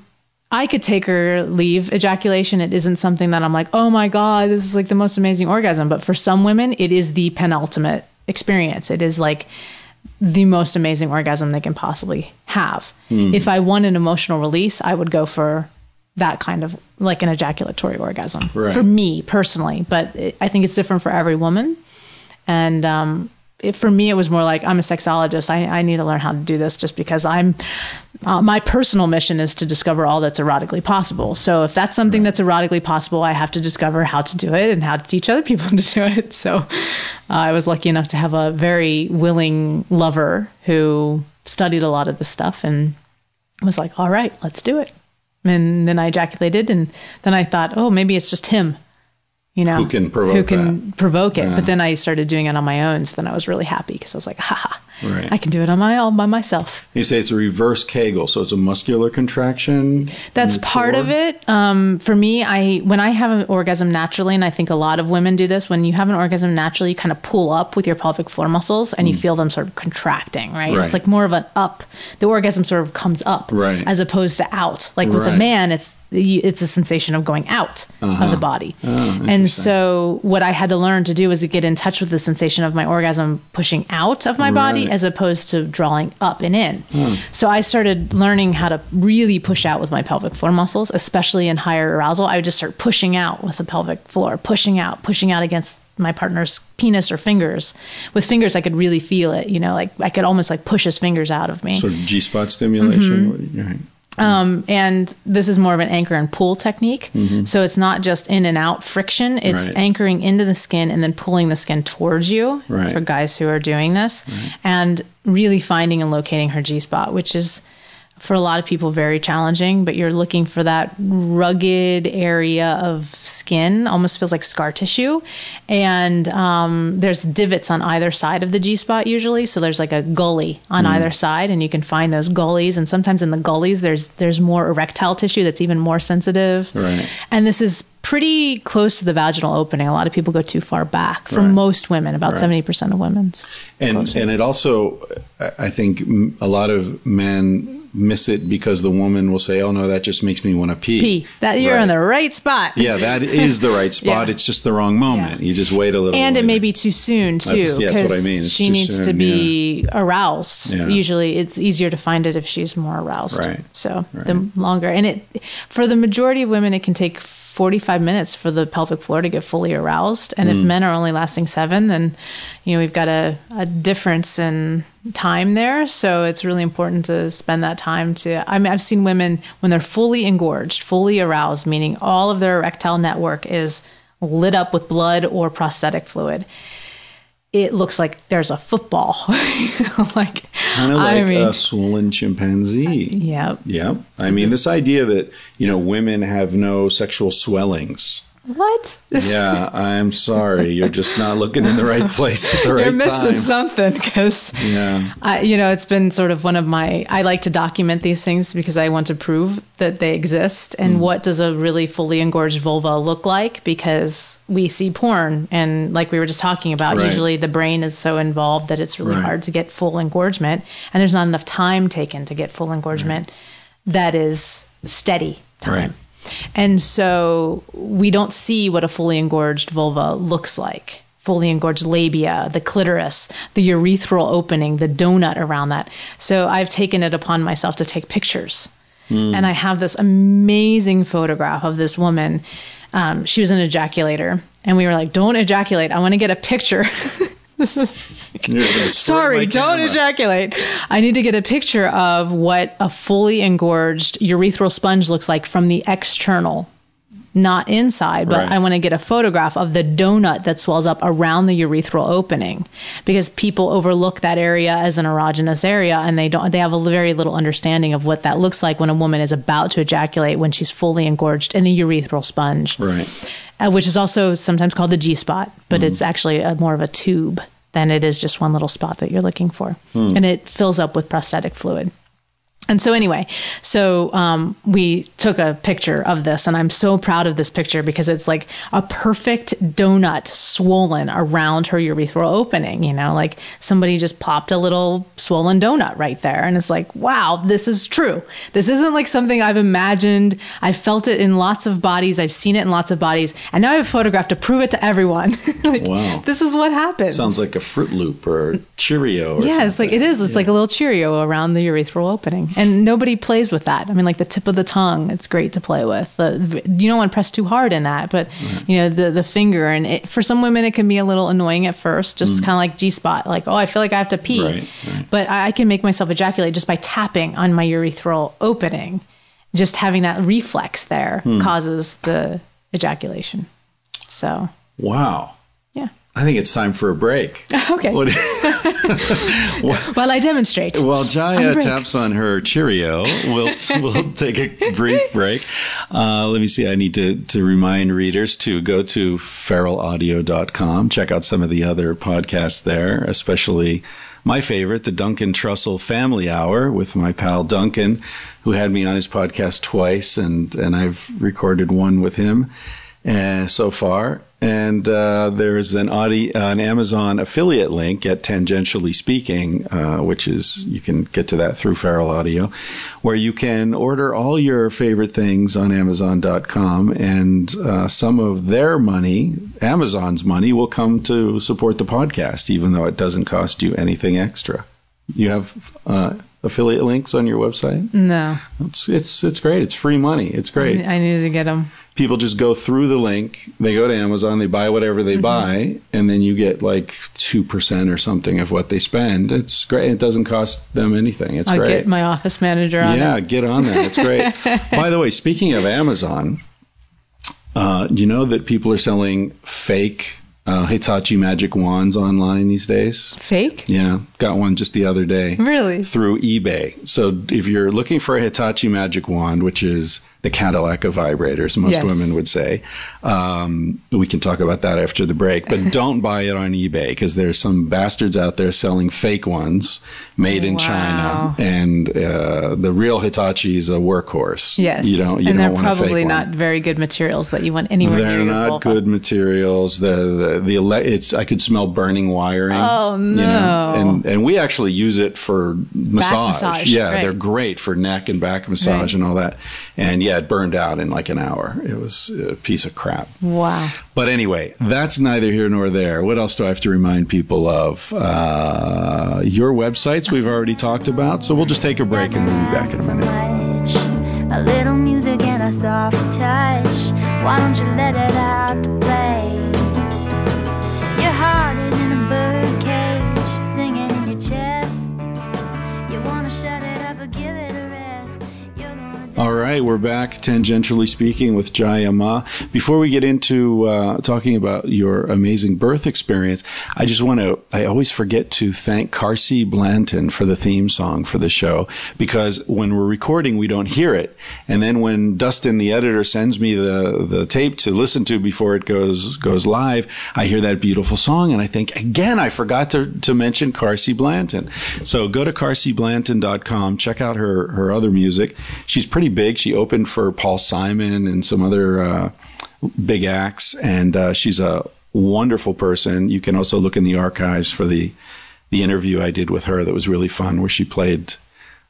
I could take or leave ejaculation. It isn't something that I'm like, oh my God, this is like the most amazing orgasm. But for some women, it is the penultimate experience. It is like the most amazing orgasm they can possibly have. If I want an emotional release, I would go for that kind of like an ejaculatory orgasm Right. for me personally. But it, I think it's different for every woman. And um, it, for me, it was more like I'm a sexologist. I, I need to learn how to do this just because I'm. Uh, my personal mission is to discover all that's erotically possible. So if that's something that's erotically possible, I have to discover how to do it and how to teach other people [LAUGHS] to do it. So uh, I was lucky enough to have a very willing lover who studied a lot of this stuff and was like, "All right, let's do it." And then I ejaculated, and then I thought, "Oh, maybe it's just him." You know, Who can provoke who can provoke it. Yeah. But then I started doing it on my own. So then I was really happy because I was like, haha, Right. I can do it on my own by myself. You say it's a reverse Kegel, so it's a muscular contraction. That's part of it. Um, for me, I when I have an orgasm naturally, and I think a lot of women do this. When you have an orgasm naturally, you kind of pull up with your pelvic floor muscles, and you feel them sort of contracting. Right? Mm. Right. It's like more of an up. The orgasm sort of comes up, Right. as opposed to out. Like with a man, it's it's a sensation of going out Uh-huh. of the body. Oh, and so what I had to learn to do was to get in touch with the sensation of my orgasm pushing out of my body Right. Hmm. as opposed to drawing up and in. So I started learning how to really push out with my pelvic floor muscles, especially in higher arousal. I would just start pushing out with the pelvic floor, pushing out, pushing out against my partner's penis or fingers. With fingers, I could really feel it. You know, like I could almost like push his fingers out of me. Sort of G spot stimulation. Mm-hmm. Right. Um, and this is more of an anchor and pull technique. So it's not just in and out friction, it's Mm-hmm. Right. anchoring into the skin and then pulling the skin towards you Right. for guys who are doing this and really finding and locating her G spot, which is for a lot of people very challenging, but you're looking for that rugged area of skin, almost feels like scar tissue. And um, there's divots on either side of the G spot usually. So there's like a gully on either side, and you can find those gullies. And sometimes in the gullies, there's there's more erectile tissue that's even more sensitive. Right. And this is pretty close to the vaginal opening. A lot of people go too far back. For Right. most women, about Right. seventy percent of women's. And and it also, I I think a lot of men miss it because the woman will say, "Oh no, that just makes me want to pee." P. That you're Right. in the right spot. Yeah, that is the right spot. Yeah. It's just the wrong moment. Yeah. You just wait a little. and it may be too soon too That's- yeah, that's what I mean. It's she needs to soon, be aroused Yeah. usually it's easier to find it if she's more aroused Right. so the longer and it for the majority of women it can take 45 minutes for the pelvic floor to get fully aroused. And Mm. if men are only lasting seven then you know we've got a, a difference in time there. So it's really important to spend that time to I mean, i've seen women when they're fully engorged fully aroused meaning all of their erectile network is lit up with blood or prostatic fluid it looks like there's a football [LAUGHS] like kind of like i mean a swollen chimpanzee. yeah Yeah, I mean this idea that you know women have no sexual swellings. What Yeah, I'm sorry, you're just not looking in the right place at the right time. you're missing time. something because Yeah. I, you know, it's been sort of one of my. I like to document these things because I want to prove that they exist. Mm. And what does a really fully engorged vulva look like? Because we see porn, and like we were just talking about, Right. usually the brain is so involved that it's really Right. hard to get full engorgement, and there's not enough time taken to get full engorgement that is steady time. And so we don't see what a fully engorged vulva looks like. Fully engorged labia, the clitoris, the urethral opening, the donut around that. So I've taken it upon myself to take pictures. And I have this amazing photograph of this woman. Um, she was an ejaculator. And we were like, don't ejaculate. I want to get a picture. [LAUGHS] this is You're gonna squirt Sorry, don't camera. ejaculate. I need to get a picture of what a fully engorged urethral sponge looks like from the external, not inside, but Right. I want to get a photograph of the donut that swells up around the urethral opening because people overlook that area as an erogenous area and they don't they have a very little understanding of what that looks like when a woman is about to ejaculate when she's fully engorged in the urethral sponge Right. uh, which is also sometimes called the G spot, but it's actually a, more of a tube than it is just one little spot that you're looking for. Hmm. And it fills up with prostatic fluid. And so, anyway, so um, we took a picture of this, and I'm so proud of this picture because it's like a perfect donut swollen around her urethral opening. You know, like somebody just popped a little swollen donut right there. And it's like, wow, this is true. This isn't like something I've imagined. I've felt it in lots of bodies, I've seen it in lots of bodies, and now I have a photograph to prove it to everyone. [LAUGHS] like, Wow. This is what happens. Sounds like a Fruit Loop or Cheerio. Or Yeah, it's like it is. It's like a little Cheerio around the urethral opening, and nobody plays with that. I mean, like the tip of the tongue, it's great to play with. The, you don't want to press too hard in that, but you know the the finger, and it, for some women it can be a little annoying at first, just mm. kind of like G spot, like oh, I feel like I have to pee, Right, right. but I, I can make myself ejaculate just by tapping on my urethral opening. Just having that reflex there hmm. causes the ejaculation. So Wow. yeah. I think it's time for a break. [LAUGHS] Okay. Well, [LAUGHS] I demonstrate. While Jaiya break. taps on her Cheerio, we'll [LAUGHS] we'll take a brief break. Uh, let me see. I need to to remind readers to go to feralaudio.com, check out some of the other podcasts there, especially my favorite, the Duncan Trussell Family Hour with my pal Duncan, who had me on his podcast twice, and and I've recorded one with him. uh, so far. And uh, there's an Audi, an Amazon affiliate link at Tangentially Speaking, uh, which is you can get to that through Feral Audio, where you can order all your favorite things on Amazon.com, and uh, some of their money, Amazon's money, will come to support the podcast, even though it doesn't cost you anything extra. You have uh, affiliate links on your website? No, It's it's it's great. It's free money. It's great I needed to get them. People just go through the link. They go to Amazon, they buy whatever Mm-hmm. they buy, and then you get like 2% or something of what they spend. It's great. It doesn't cost them anything. It's I'll great. get my office manager on yeah, it. get on that. It's great. [LAUGHS] By the way, speaking of Amazon, uh, do you know that people are selling fake uh, Hitachi magic wands online these days? Fake? Yeah, got one just the other day Really? through eBay. So if you're looking for a Hitachi Magic Wand, which is the Cadillac of vibrators, most Yes. women would say, um, we can talk about that after the break. But [LAUGHS] don't buy it on eBay because there's some bastards out there selling fake ones made in Wow. China, and uh, the real Hitachi is a workhorse. Yes. you don't. You and don't they're want a fake probably one. not very good materials that you want anywhere They're not good materials. The the the ele- it's I could smell burning wiring. Oh, you know? no. And and we actually use it for massage. massage, yeah, right. they're great for neck and back massage Right. and all that. And yeah, it burned out in like an hour. It was a piece of crap. Wow. But anyway, that's neither here nor there. What else do I have to remind people of? Uh, your websites we've already talked about. So we'll just take a break and we'll be back in a minute. A little music and a soft touch. Why don't you let it out to play? All right, we're back, tangentially speaking, with Jaiya Ma. Before we get into uh, talking about your amazing birth experience, I just want to, I always forget to thank Carsie Blanton for the theme song for the show because when we're recording, we don't hear it. And then when Dustin, the editor, sends me the, the tape to listen to before it goes, goes live, I hear that beautiful song and I think, again, I forgot to, to mention Carsie Blanton. So go to carsieblanton.com, check out her, her other music. She's pretty big. She opened for Paul Simon and some other uh, big acts, and uh, she's a wonderful person. You can also look in the archives for the the interview I did with her that was really fun, where she played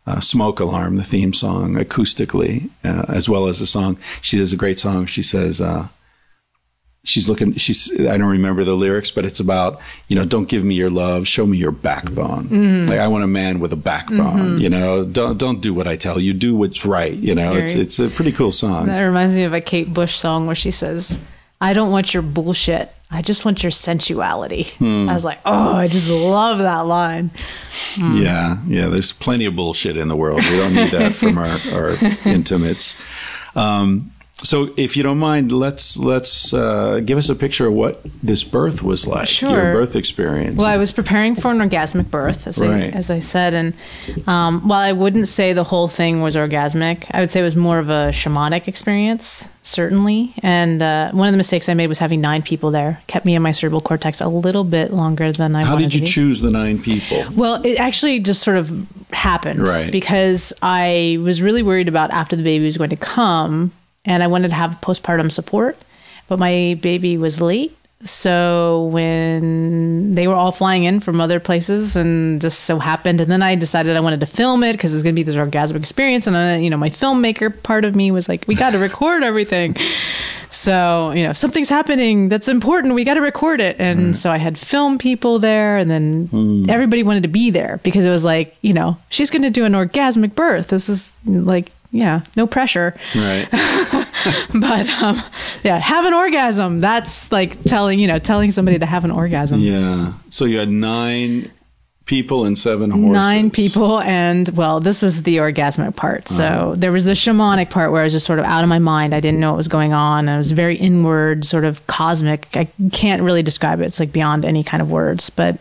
uh, "Smoke Alarm," the theme song, acoustically, uh, as well as the song. She does a great song. She says. She's looking. She's. I don't remember the lyrics, but it's about you know. Don't give me your love. Show me your backbone. Like I want a man with a backbone. You know. Don't don't do what I tell you. Do what's right. You know. It's Very- it's a pretty cool song. That reminds me of a Kate Bush song where she says, I don't want your bullshit. I just want your sensuality. Hmm. I was like, oh, I just love that line. Yeah, yeah. There's plenty of bullshit in the world. We don't need that from our, our [LAUGHS] intimates. Um, so, if you don't mind, let's let's uh, give us a picture of what this birth was like. Your birth experience. Well, I was preparing for an orgasmic birth, as, Right. I, as I said. And um, while I wouldn't say the whole thing was orgasmic, I would say it was more of a shamanic experience, certainly. And uh, one of the mistakes I made was having nine people there. Kept me in my cerebral cortex a little bit longer than I How did you choose the nine people? Well, it actually just sort of happened Right. because I was really worried about after the baby was going to come and I wanted to have postpartum support, but my baby was late. So when they were all flying in from other places and just so happened, and then I decided I wanted to film it because it was going to be this orgasmic experience. And, uh, you know, my filmmaker part of me was like, we got to record everything. [LAUGHS] So, you know, something's happening that's important, we got to record it. And so I had film people there, and then everybody wanted to be there because it was like, you know, she's going to do an orgasmic birth. This is like, yeah, no pressure. Right. [LAUGHS] But um, yeah, have an orgasm. That's like telling, you know, telling somebody to have an orgasm. yeah. So you had nine people and seven horses. Nine people, and well, this was the orgasmic part. So Uh-huh. there was the shamanic part where I was just sort of out of my mind. I didn't know what was going on. I was very inward, sort of cosmic. I can't really describe it. It's like beyond any kind of words. But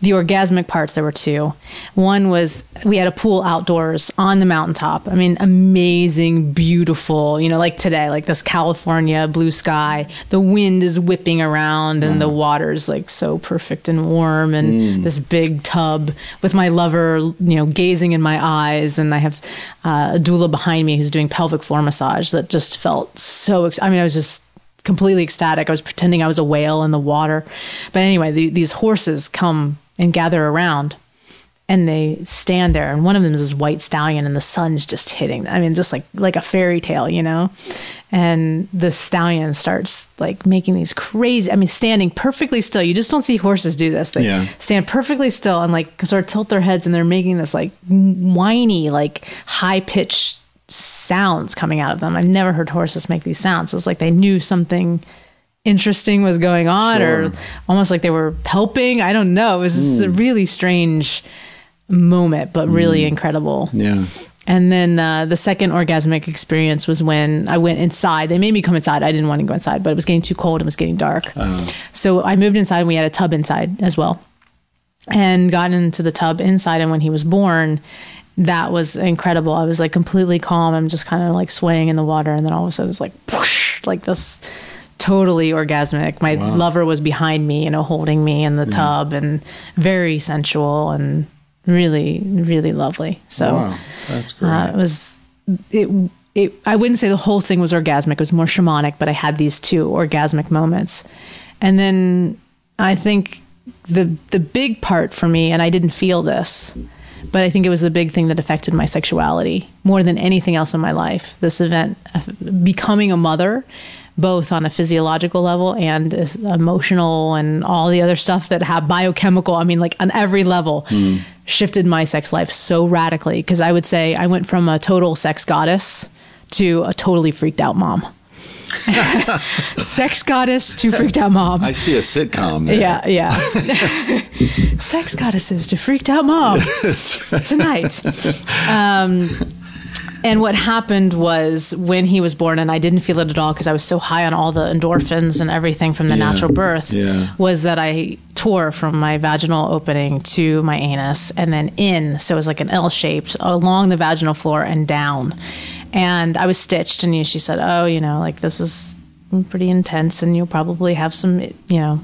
the orgasmic parts, there were two. One was we had a pool outdoors on the mountaintop. I mean, amazing, beautiful, you know, like today, like this California blue sky. The wind is whipping around and the water's like so perfect and warm and this big tub with my lover, you know, gazing in my eyes. And I have uh, a doula behind me who's doing pelvic floor massage that just felt so, ex- I mean, I was just completely ecstatic. I was pretending I was a whale in the water. But anyway, the, these horses come and gather around and they stand there and one of them is this white stallion and the sun's just hitting i mean just like like a fairy tale you know and the stallion starts like making these crazy i mean standing perfectly still you just don't see horses do this they Yeah. stand perfectly still and like sort of tilt their heads and they're making this like whiny like high pitched sounds coming out of them i've never heard horses make these sounds it was like they knew something interesting was going on or almost like they were helping i don't know it was just a hmm. really strange moment but really hmm. incredible Yeah. and then uh, the second orgasmic experience was when I went inside. They made me come inside. I didn't want to go inside, but it was getting too cold. And it was getting dark. Uh-huh. So I moved inside. and We had a tub inside as well, and got into the tub inside. And when he was born, that was incredible. I was like completely calm. I'm just kind of like swaying in the water, and then all of a sudden it was like whoosh, like this. Totally orgasmic. My lover was behind me, you know, holding me in the tub, and very sensual and really, really lovely. So Wow. That's great. uh, it was it it I wouldn't say the whole thing was orgasmic. It was more shamanic, but I had these two orgasmic moments. And then I think the the big part for me and I didn't feel this, but I think it was the big thing that affected my sexuality more than anything else in my life. This event becoming a mother both on a physiological level and emotional and all the other stuff that have biochemical i mean like on every level hmm. shifted my sex life so radically. Because i would say i went from a total sex goddess to a totally freaked out mom [LAUGHS] sex goddess to freaked out mom I see a sitcom there. yeah yeah [LAUGHS] sex goddesses to freaked out moms [LAUGHS] tonight um, and what happened was when he was born, and I didn't feel it at all because I was so high on all the endorphins and everything from the Yeah, natural birth, yeah. was that I tore from my vaginal opening to my anus and then in. So it was like an L shaped along the vaginal floor and down. And I was stitched, and you know, she said, Oh, you know, like this is pretty intense, and you'll probably have some, you know,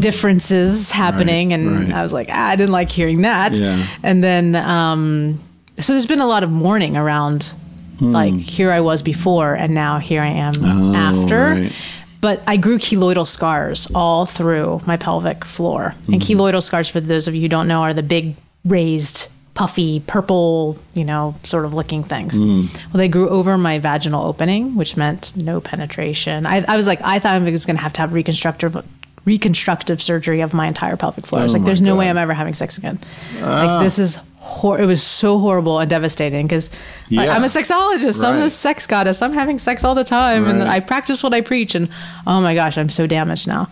differences happening. and right. I was like, ah, I didn't like hearing that. Yeah. And then, um, so there's been a lot of mourning around like here I was before and now here I am Oh, after. right. But I grew keloidal scars all through my pelvic floor. And keloidal scars, for those of you who don't know, are the big raised, puffy, purple, you know, sort of looking things. Mm. Well, they grew over my vaginal opening, which meant no penetration. I, I was like, I thought I was going to have to have reconstructive reconstructive surgery of my entire pelvic floor. I was Oh like, there's no way I'm ever having sex again. Ah. Like this is hor- it was so horrible and devastating because Yeah. I'm a sexologist. I'm Right. this sex goddess. I'm having sex all the time, and I practice what I preach. And oh my gosh, I'm so damaged now.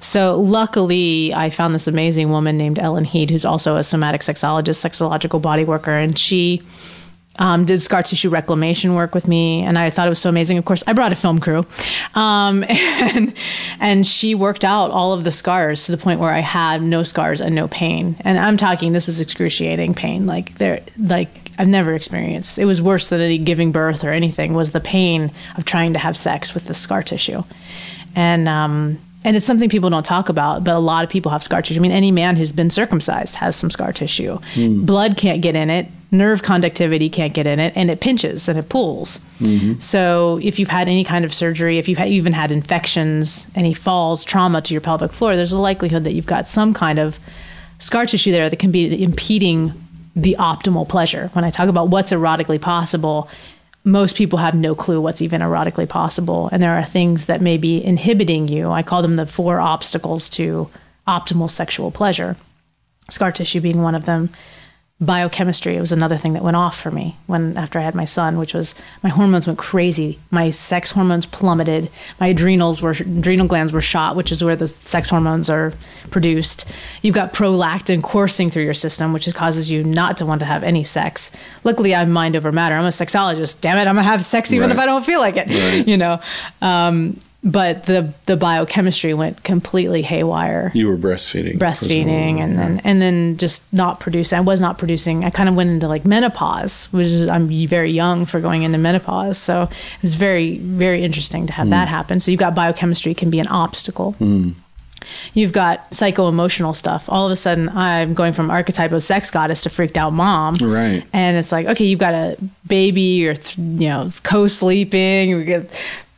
So luckily, I found this amazing woman named Ellen Heed, who's also a somatic sexologist, sexological body worker, and she um, did scar tissue reclamation work with me, and I thought it was so amazing. Of course, I brought a film crew, um, [LAUGHS] and and she worked out all of the scars to the point where I had no scars and no pain. And I'm talking this was excruciating pain, like there, like I've never experienced. It was worse than any giving birth or anything. Was the pain of trying to have sex with the scar tissue, and um, and it's something people don't talk about, but a lot of people have scar tissue. I mean, any man who's been circumcised has some scar tissue. Hmm. Blood can't get in it, nerve conductivity can't get in it, and it pinches and it pulls. Mm-hmm. So, if you've had any kind of surgery, if you've had, even had infections, any falls, trauma to your pelvic floor, there's a likelihood that you've got some kind of scar tissue there that can be impeding the optimal pleasure. When I talk about what's erotically possible, most people have no clue what's even erotically possible. And there are things that may be inhibiting you. I call them the four obstacles to optimal sexual pleasure, scar tissue being one of them. Biochemistry It was another thing that went off for me when after I had my son, which was my hormones went crazy. My sex hormones plummeted. My adrenals were adrenal glands were shot, which is where the sex hormones are produced. You've got prolactin coursing through your system, which causes you not to want to have any sex. Luckily, I'm mind over matter. I'm a sexologist. Damn it, I'm gonna have sex even if I don't feel like it. Right. You know, um, but the the biochemistry went completely haywire You were breastfeeding. breastfeeding and then and then just not producing. I was not producing. I kind of went into like menopause, which is I'm very young for going into menopause. So it was very very interesting to have that hmm. happen. So you've got biochemistry can be an obstacle. Hmm. You've got psycho emotional stuff. All of a sudden, I'm going from archetype of sex goddess to freaked out mom. Right. And it's like, okay, you've got a baby, you're, th- you know, co sleeping,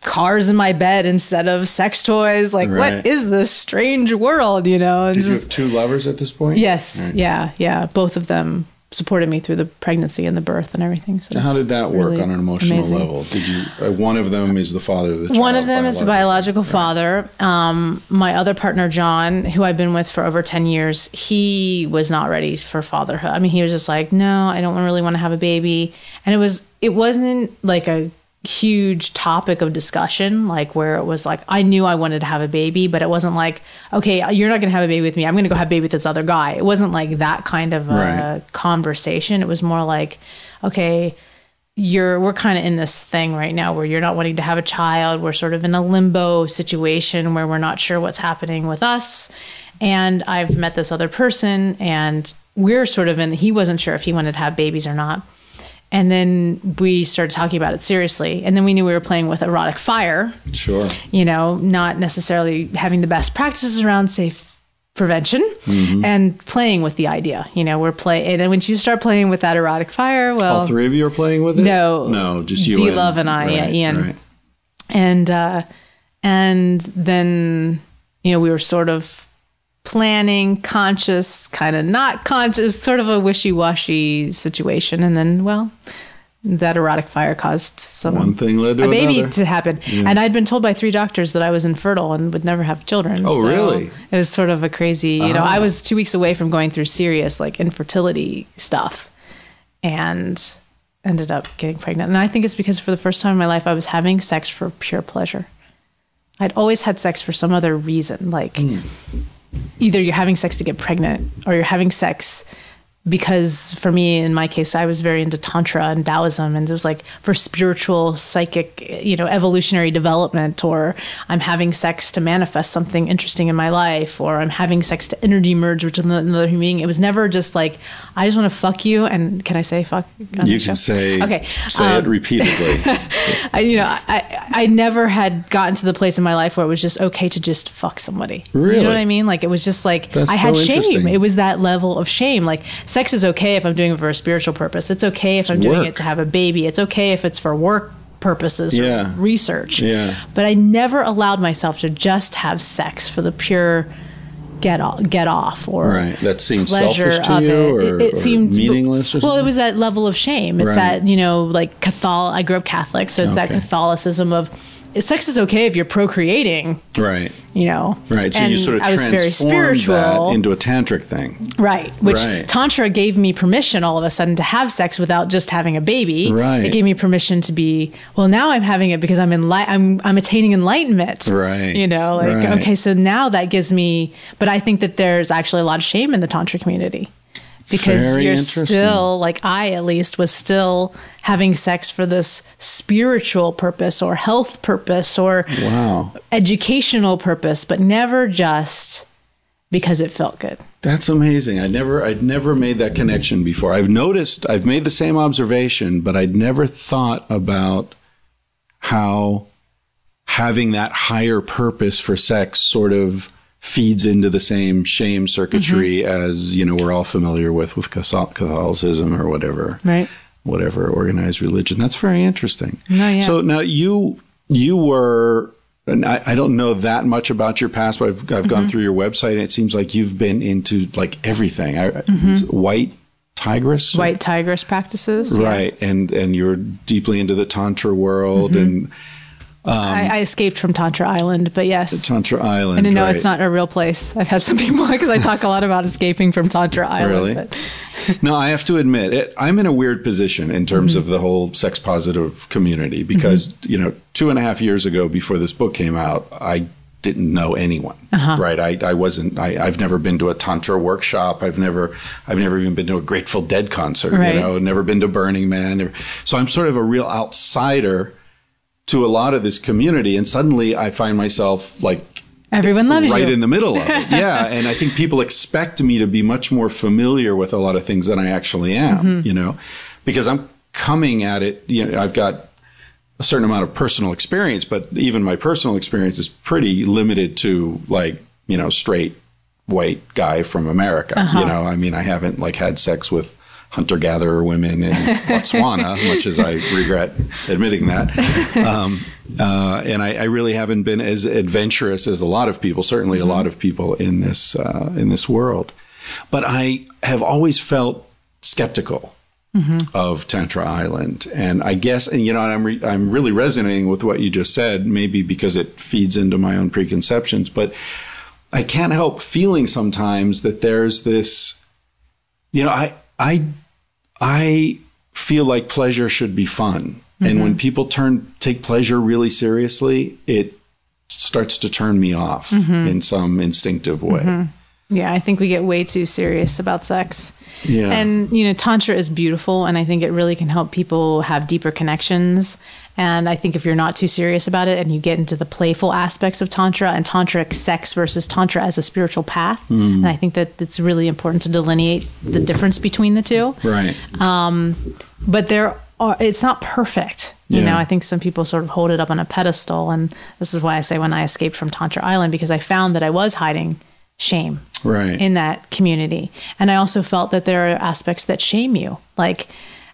cars in my bed instead of sex toys. Like, Right. what is this strange world? You know? And Did you have two lovers at this point? yes, yeah, yeah. Both of them supported me through the pregnancy and the birth and everything. So Now, How did that work really on an emotional amazing. level? Did you? Uh, one of them is the father of the child. One of them is the biological father. Um, my other partner, John, who I've been with for over 10 years, he was not ready for fatherhood. I mean, he was just like, no, I don't really want to have a baby. And it was, it wasn't like a huge topic of discussion, like where it was like, I knew I wanted to have a baby, but it wasn't like, okay, you're not going to have a baby with me. I'm going to go have a baby with this other guy. It wasn't like that kind of a Right. conversation. It was more like, okay, you're we're kind of in this thing right now where you're not wanting to have a child we're sort of in a limbo situation where we're not sure what's happening with us and i've met this other person and we're sort of in he wasn't sure if he wanted to have babies or not and then we started talking about it seriously and then we knew we were playing with erotic fire Sure. you know, not necessarily having the best practices around safe prevention Mm-hmm. and playing with the idea. You know, we're play and once you start playing with that erotic fire, well, All three of you are playing with it. No. no, just you. D and- Love and I, yeah, Ian. right. and uh and then you know we were sort of planning conscious kind of not conscious sort of a wishy-washy situation and then well that erotic fire caused some One thing led to a baby another. to happen and i'd been told by three doctors that i was infertile and would never have children Oh, So really? it was sort of a crazy you know Ah. i was two weeks away from going through serious like infertility stuff and ended up getting pregnant. And I think it's because for the first time in my life, I was having sex for pure pleasure. I'd always had sex for some other reason, like Hmm. Either you're having sex to get pregnant or you're having sex because for me in my case i was very into tantra and taoism and it was like for spiritual psychic you know evolutionary development or i'm having sex to manifest something interesting in my life or i'm having sex to energy merge with another human being it was never just like i just want to fuck you and can i say fuck You can show? say okay say it um, repeatedly. [LAUGHS] I, you know, I, I never had gotten to the place in my life where it was just okay to just fuck somebody. You Really? know what I mean? Like it was just like That's I had so shame. It was that level of shame. Like sex is okay if I'm doing it for a spiritual purpose. It's okay if I'm doing it to have a baby. It's okay if it's for work purposes Yeah. or research. Yeah. But I never allowed myself to just have sex for the pure get off, get off or Right. That seems pleasure selfish to you it. or- it, it or seemed meaningless or well, it was that level of shame. It's Right. that you know, like Catholic. I grew up Catholic, so it's that Catholicism of sex is okay if you're procreating. right. You know, Right. So And you sort of I was very transformed spiritual, that into a tantric thing. right? Which Right. Tantra gave me permission all of a sudden to have sex without just having a baby. Right. It gave me permission to be well. Now I'm having it because I'm enli- I'm I'm attaining enlightenment. Right. You know, like Right. okay, so now that gives me. But I think that there's actually a lot of shame in the Tantra community because Very you're still like I at least was still having sex for this spiritual purpose or health purpose or Wow. educational purpose, but never just because it felt good. That's amazing. I never I'd never made that connection before. I've noticed I've made the same observation, but I'd never thought about how having that higher purpose for sex sort of feeds into the same shame circuitry Mm-hmm. as, you know, we're all familiar with with Catholicism or whatever. Right. Whatever organized religion. That's very interesting. No, yeah. So now you you were and I, I don't know that much about your past, but I've, I've Mm-hmm. gone through your website and it seems like you've been into like everything. I, White tigress, Mm-hmm. White tigress practices. yeah. right? And and you're deeply into the tantra world Mm-hmm. and I, I escaped from Tantra Island, but yes. Tantra Island. I didn't right. it's not a real place. I've had some people [LAUGHS] because I talk a lot about escaping from Tantra Island. Really? [LAUGHS] No, I have to admit, it, I'm in a weird position in terms Mm-hmm. of the whole sex positive community because, you know, two and a half years ago before this book came out, I didn't know anyone, Uh-huh. right? I, I wasn't, I, I've never been to a Tantra workshop. I've never, I've never even been to a Grateful Dead concert, Right. you know, never been to Burning Man. So I'm sort of a real outsider to a lot of this community. And suddenly I find myself like everyone loves right you. in the middle of it. [LAUGHS] Yeah, and I think people expect me to be much more familiar with a lot of things than I actually am. Mm-hmm. You know, because I'm coming at it. You know, I've got a certain amount of personal experience, but even my personal experience is pretty limited to like you know straight white guy from America. Uh-huh. You know, I mean, I haven't like had sex with hunter gatherer women in [LAUGHS] Botswana, much as I regret admitting that. Um, Uh, and I, I, really haven't been as adventurous as a lot of people, certainly mm-hmm. a lot of people in this uh, in this world. But I have always felt skeptical mm-hmm. of Tantra Island, and I guess, and you know, I'm re- I'm really resonating with what you just said, maybe because it feeds into my own preconceptions, but I can't help feeling sometimes that there's this, you know, I I I feel like pleasure should be fun. Mm-hmm. And when people turn take pleasure really seriously, it starts to turn me off mm-hmm. in some instinctive way. Yeah, I think we get way too serious about sex. Yeah. And, you know, Tantra is beautiful, and I think it really can help people have deeper connections. And I think if you're not too serious about it and you get into the playful aspects of Tantra and Tantric sex versus Tantra as a spiritual path, mm. and I think that it's really important to delineate the difference between the two. Right. Um, but there are, it's not perfect. You yeah. know, I think some people sort of hold it up on a pedestal. And this is why I say when I escaped from Tantra Island, because I found that I was hiding shame right. in that community. And I also felt that there are aspects that shame you. Like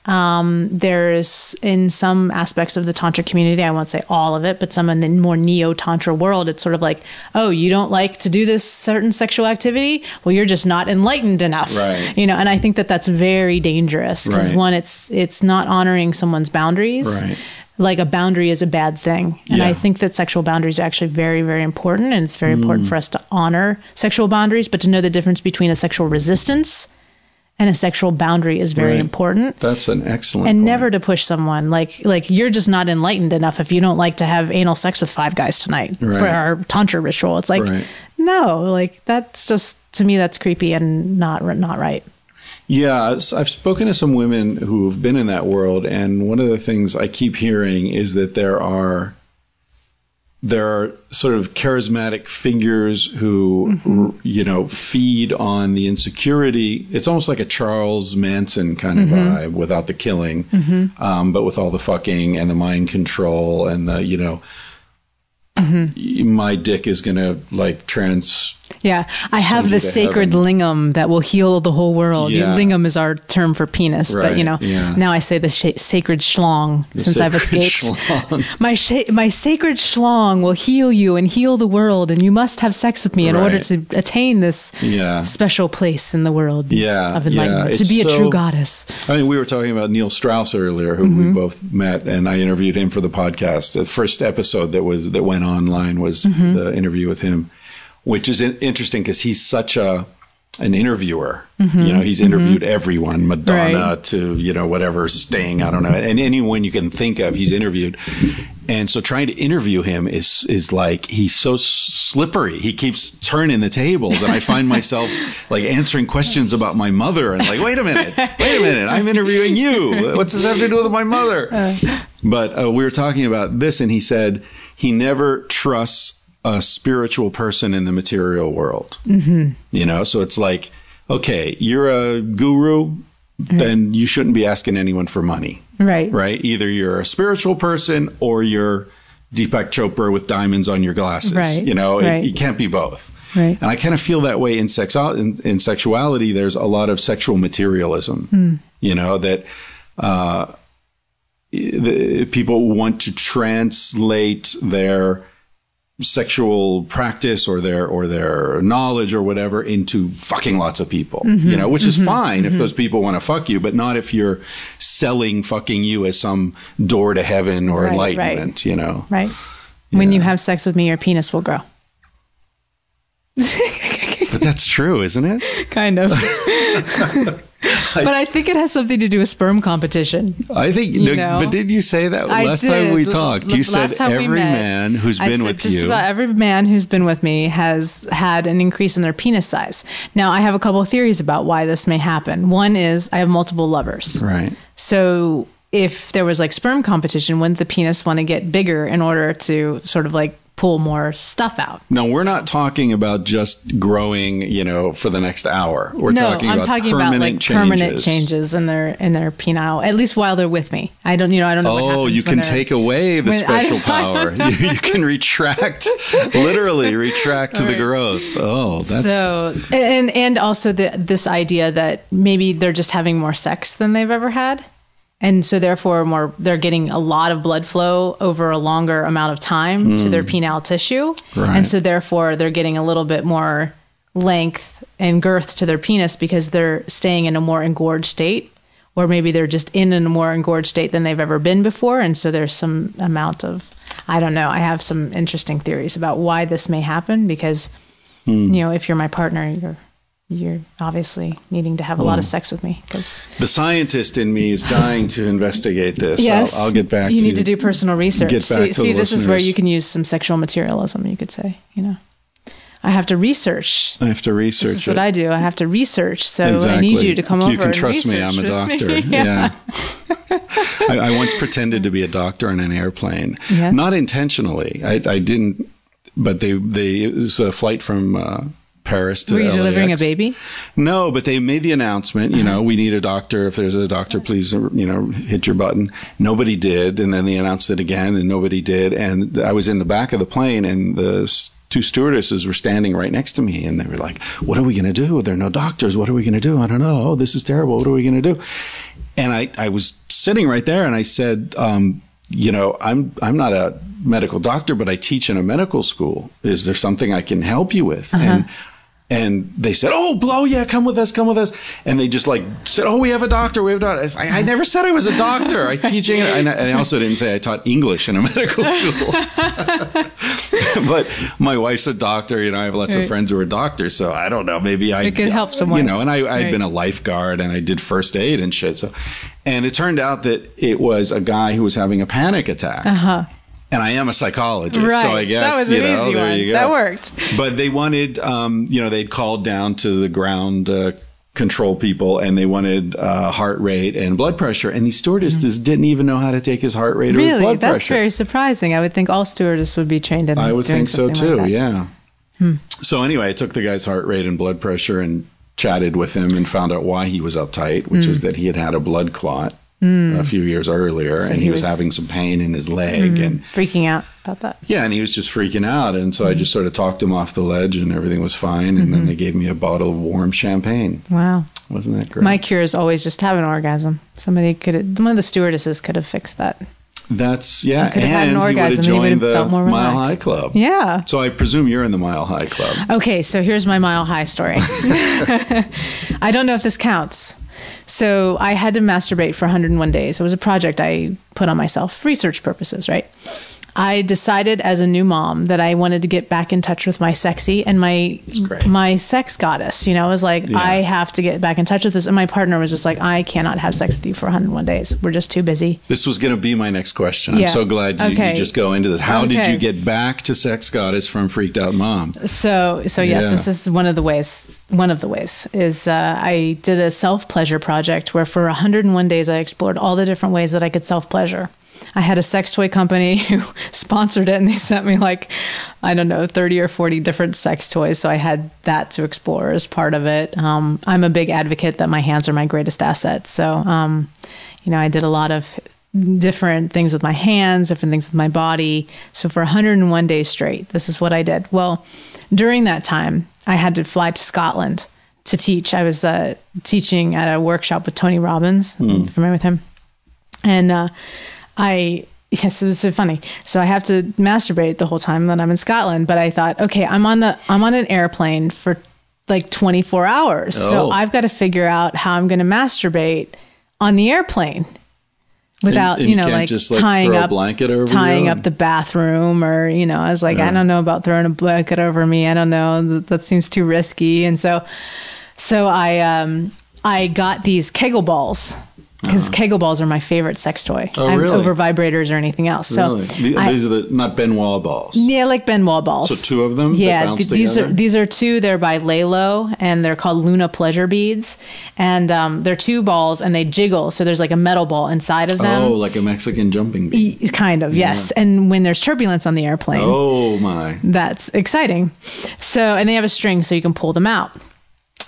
um, there's in some aspects of the Tantra community, I won't say all of it, but some in the more neo Tantra world, it's sort of like, oh, you don't like to do this certain sexual activity? Well, you're just not enlightened enough. Right. You know, and I think that that's very dangerous because right. one, it's it's not honoring someone's boundaries. Right like a boundary is a bad thing. And yeah. I think that sexual boundaries are actually very, very important. And it's very mm. important for us to honor sexual boundaries, but to know the difference between a sexual resistance and a sexual boundary is very right. important. That's an excellent and point. never to push someone like like you're just not enlightened enough if you don't like to have anal sex with five guys tonight right. for our tantra ritual. It's like right. no, like that's just to me that's creepy and not not right. Yeah, I've spoken to some women who have been in that world, and one of the things I keep hearing is that there are there are sort of charismatic figures who mm-hmm. you know feed on the insecurity. It's almost like a Charles Manson kind of mm-hmm. vibe without the killing, mm-hmm. um, but with all the fucking and the mind control and the you know. Mm-hmm. My dick is gonna like trans yeah, I have the sacred heaven. lingam that will heal the whole world. Yeah. Lingam is our term for penis, right, but you know, yeah. now I say the sh- sacred schlong the since I've escaped. [LAUGHS] my sh- my sacred schlong will heal you and heal the world, and you must have sex with me in right. order to attain this yeah. special place in the world yeah, of enlightenment, to be a true goddess. I mean, we were talking about Neil Strauss earlier, who mm-hmm. we both met, and I interviewed him for the podcast. The first episode that was that went online was mm-hmm. the interview with him which is interesting because he's such a an interviewer. Mm-hmm. You know, he's interviewed mm-hmm. everyone, Madonna right. to, you know, whatever, Sting, I don't know, and anyone you can think of, he's interviewed. And so trying to interview him is, is like, he's so slippery. He keeps turning the tables. And I find myself [LAUGHS] like answering questions about my mother and like, wait a minute, wait a minute, I'm interviewing you. What's this have to do with my mother? Uh. But uh, we were talking about this and he said he never trusts a spiritual person in the material world. Mm-hmm. You know, so it's like, okay, you're a guru, mm-hmm. then you shouldn't be asking anyone for money. Right. Right. Either you're a spiritual person or you're Deepak Chopra with diamonds on your glasses. Right. You know, right. it, you can't be both. Right. And I kind of feel that way in sex in, in sexuality. There's a lot of sexual materialism. Mm. You know that uh, the, people want to translate their sexual practice or their or their knowledge or whatever into fucking lots of people mm-hmm, you know which mm-hmm, is fine mm-hmm. if those people want to fuck you but not if you're selling fucking you as some door to heaven or right, enlightenment right. you know? Right. Yeah. when you have sex with me your penis will grow. But that's true isn't it? [LAUGHS] Kind of [LAUGHS] [LAUGHS] but I think it has something to do with sperm competition. I think, you know? but did you say that I last did. time we talked? You said every man who's I been with just you. Just about every man who's been with me has had an increase in their penis size. Now, I have a couple of theories about why this may happen. One is I have multiple lovers. Right. So if there was like sperm competition, wouldn't the penis want to get bigger in order to sort of like pull more stuff out. No, we're so. not talking about just growing, you know, for the next hour. We're no, talking I'm about talking permanent about like changes. permanent changes in their in their penile, at least while they're with me. I don't, you know, I don't know. Oh, you can take away the special [LAUGHS] power. you, you, can retract, [LAUGHS] literally retract right. the growth. Oh, that's so. And and also the, this idea that maybe they're just having more sex than they've ever had And so therefore more they're getting a lot of blood flow over a longer amount of time to their hmm. penile tissue. Right. And so therefore they're getting a little bit more length and girth to their penis because they're staying in a more engorged state or maybe they're just in a more engorged state than they've ever been before and so there's some amount of I don't know. I have some interesting theories about why this may happen because hmm. you know, if you're my partner, you're you're obviously needing to have a lot of sex with me because The scientist in me is dying to investigate this. I'll, I'll get back you to need to do personal research. get back see, to see this is where you can use some sexual materialism. You could say, you know, I have to research. I have to research This is it. what I do. I have to research. So I need you to come over. You can and trust me. I'm a doctor. me. [LAUGHS] yeah. I, I once pretended to be a doctor on an airplane, Yes. not intentionally. I, I didn't, but they they it was a flight from uh, Paris to. Were you delivering a baby? No, but they made the announcement. You know, we need a doctor. If there's a doctor, please, you know, hit your button. Nobody did, and then they announced it again, and nobody did. And I was in the back of the plane, and the two stewardesses were standing right next to me, and they were like, "What are we going to do? There are no doctors. What are we going to do? I don't know. Oh, this is terrible. What are we going to do?" And I, I was sitting right there, and I said, um, "You know, I'm I'm not a medical doctor, but I teach in a medical school. Is there something I can help you with?" And and they said, "Oh, blow, yeah, come with us, come with us." And they just like said, "Oh, we have a doctor, we have a doctor." I, I, [LAUGHS] never said I was a doctor. I teach, English. and I, also didn't say I taught English in a [LAUGHS] medical school. [LAUGHS] but my wife's a doctor. You know, I have lots Right. of friends who are doctors, so I don't know. Maybe I It could help someone. You know, and I I had Right. been a lifeguard and I did first aid and shit. So, and it turned out that it was a guy who was having a panic attack. Uh huh. And I am a psychologist, so I guess That was you an know easy one. you. That worked. But they wanted, um, you know, they'd called down to the ground uh, control people, and they wanted uh, heart rate and blood pressure, and these stewardesses didn't even know how to take his heart rate or his Mm-hmm. Really? blood That's pressure. very surprising. I would think all stewardesses would be trained in I would think so too. like yeah. Hmm. So anyway, I took the guy's heart rate and blood pressure and chatted with him and found out why he was uptight, which is that he had had a blood clot a mm. few years earlier, and he, was, was- having some pain in his leg, mm-hmm. and Freaking out about that. yeah, and he was just freaking out, and so I mm-hmm. just sort of talked him off the ledge, and everything was fine, and Mm-hmm. then they gave me a bottle of warm champagne. Wow. Wasn't that great? My cure is always just have an orgasm. Somebody could have, one of the stewardesses could have fixed that. That's yeah, have had and an he would have orgasm and he would have the felt more Mile High. Club. Yeah. So I presume you're in the Mile High Club. Okay, so here's my mile high story. [LAUGHS] [LAUGHS] I don't know if this counts. So I had to masturbate for 101 days. It was a project I put on myself, research purposes, right? I decided as a new mom that I wanted to get back in touch with my sexy and my my sex goddess. You know, I was like, Yeah. I have to get back in touch with this. And my partner was just like, I cannot have sex with you for 101 days. We're just too busy. This was going to be my next question. I'm so glad you, Okay. you just go into this. How did you get back to Sex Goddess from Freaked Out Mom? So, so yes, Yeah. this is one of the ways. One of the ways is uh, I did a self pleasure project where for 101 days I explored all the different ways that I could self pleasure. I had a sex toy company [LAUGHS] who sponsored it, and they sent me like I don't know 30 or 40 different sex toys. So I had that to explore as part of it. Um, I'm a big advocate that my hands are my greatest asset. So, um, you know, I did a lot of different things with my hands, different things with my body. So for 101 days straight, this is what I did. Well, during that time, I had to fly to Scotland to teach. I was uh, teaching at a workshop with Tony Robbins. I'm familiar with him? And uh, I, yes, this is so funny. So I have to masturbate the whole time that I'm in Scotland. But I thought, okay, I'm on the I'm on an airplane for like 24 hours. Oh. So I've got to figure out how I'm going to masturbate on the airplane without and you you know like just, like, tying up blanket over tying up the bathroom or you know I was like I don't know about throwing a blanket over me I don't know that, that seems too risky and so so I um I got these Kegel balls because Kegel balls are my favorite sex toy Uh-huh. Oh, I'm really? over vibrators or anything else so really? The- I- These are the not Ben Wa balls. yeah, like Ben Wa balls. So two of them that Yeah, bounce th- these together? are these are two. They're by LELO, and they're called Luna Pleasure Beads, and um, they're two balls, and they jiggle. So there's like a metal ball inside of them. Oh, like a Mexican jumping beat. Y- Kind of, yes. And when there's turbulence on the airplane, Oh my! that's exciting. So, and they have a string so you can pull them out.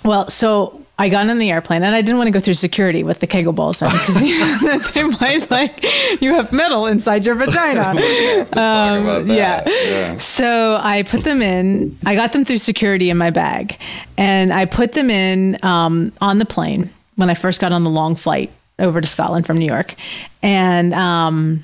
Well, so I got on the airplane and I didn't want to go through security with the Kegel balls because you know, they might like you have metal inside your vagina. [LAUGHS] Talk about that. Um, yeah. So I put them in. I got them through security in my bag, and I put them in um, on the plane when I first got on the long flight over to Scotland from New York, and um,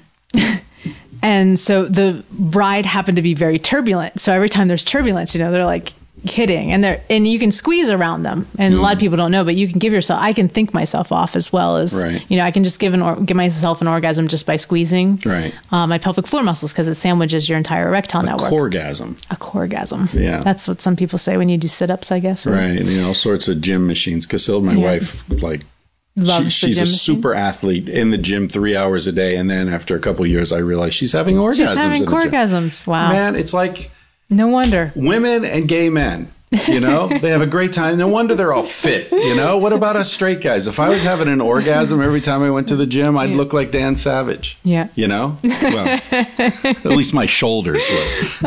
[LAUGHS] and so the ride happened to be very turbulent. So every time there's turbulence, you know, they're like hitting and they're and you can squeeze around them and a lot of people don't know but you can give yourself i can think myself off as well as Right. you know i can just give an or, give myself an orgasm just by squeezing Right. uh, my pelvic floor muscles because it sandwiches your entire erectile network Coregasm. a coregasm Yeah. that's what some people say when you do sit-ups i guess or- Right. You know, all sorts of gym machines. Casil, my Yeah. wife, like, Loves she, she's a machine. super athlete in the gym three hours a day. And then after a couple of years, I realized she's having orgasms. she's having in orgasms wow Man, it's like no wonder women and gay men. You know, [LAUGHS] they have a great time. No wonder they're all fit. You know, what about us straight guys? If I was having an orgasm every time I went to the gym, I'd look like Dan Savage. Yeah. You know, well, [LAUGHS] at least my shoulders would.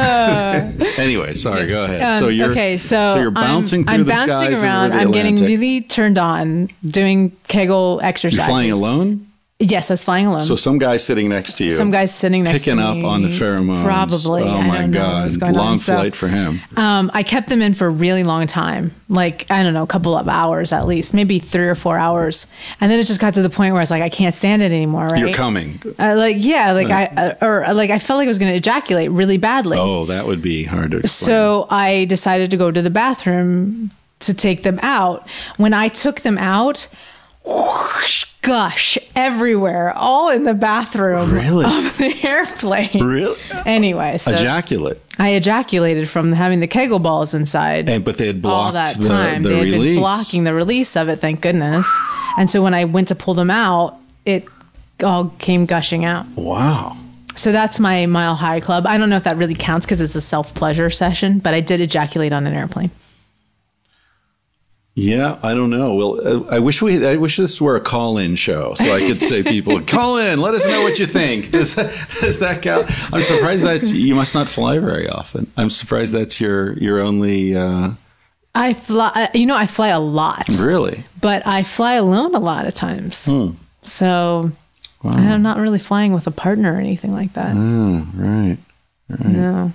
anyway, sorry. Go ahead. Um, so you're okay, so, you're bouncing I'm, through I'm the bouncing skies around. I'm getting really turned on doing Kegel You're exercises. flying alone. Yes, I was flying alone. So some guy sitting next to you. Some guy's sitting next picking to up on the pheromones. Probably. Oh my god! Long on. So, flight for him. Um, I kept them in for a really long time, like I don't know, a couple of hours at least, maybe three or four hours, and then it just got to the point where I was like, I can't stand it anymore. Right? You're coming. Uh, like yeah, like I uh, or like I felt like I was going to ejaculate really badly. Oh, that would be hard to explain. So I decided to go to the bathroom to take them out. When I took them out, whoosh, gush everywhere, all in the bathroom Really? of the [LAUGHS] airplane. really Anyway, so ejaculate. I ejaculated from having the Kegel balls inside. And but they had blocked all that the, time. the they had release. been blocking the release of it, thank goodness. And so when I went to pull them out, it all came gushing out. Wow. So that's my mile high club. I don't know if that really counts because it's a self pleasure session, but I did ejaculate on an airplane. Yeah, I don't know. Well, uh, I wish we. I wish this were a call-in show, so I could say people [LAUGHS] call in. Let us know what you think. [LAUGHS] Does that, does that count? I'm surprised that you must not fly very often. I'm surprised that's your your only. Uh, I fly, uh, you know, I fly a lot, really. but I fly alone a lot of times. Hmm. So I'm not really flying with a partner or anything like that. Oh, right. No.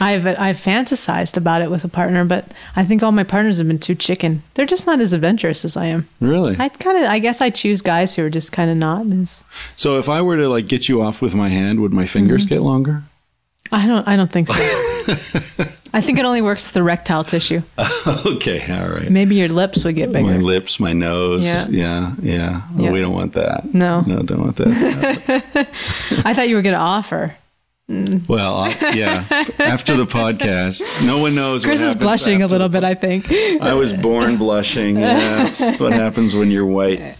I've I've fantasized about it with a partner, but I think all my partners have been too chicken. They're just not as adventurous as I am. Really. I kind of I guess I choose guys who are just kind of not as so if I were to like get you off with my hand, would my fingers Mm-hmm. get longer? I don't I don't think so. [LAUGHS] I think it only works with the erectile tissue. [LAUGHS] okay. All right. Maybe your lips would get bigger. My lips, my nose. Yeah. Yeah. Yeah. Yeah. we don't want that. No. No, don't want that. [LAUGHS] I thought you were going to offer. Well, I'll, yeah. [LAUGHS] After the podcast, no one knows. Chris is blushing a little bit, I think. I was born blushing. Yeah, that's what happens when you're white.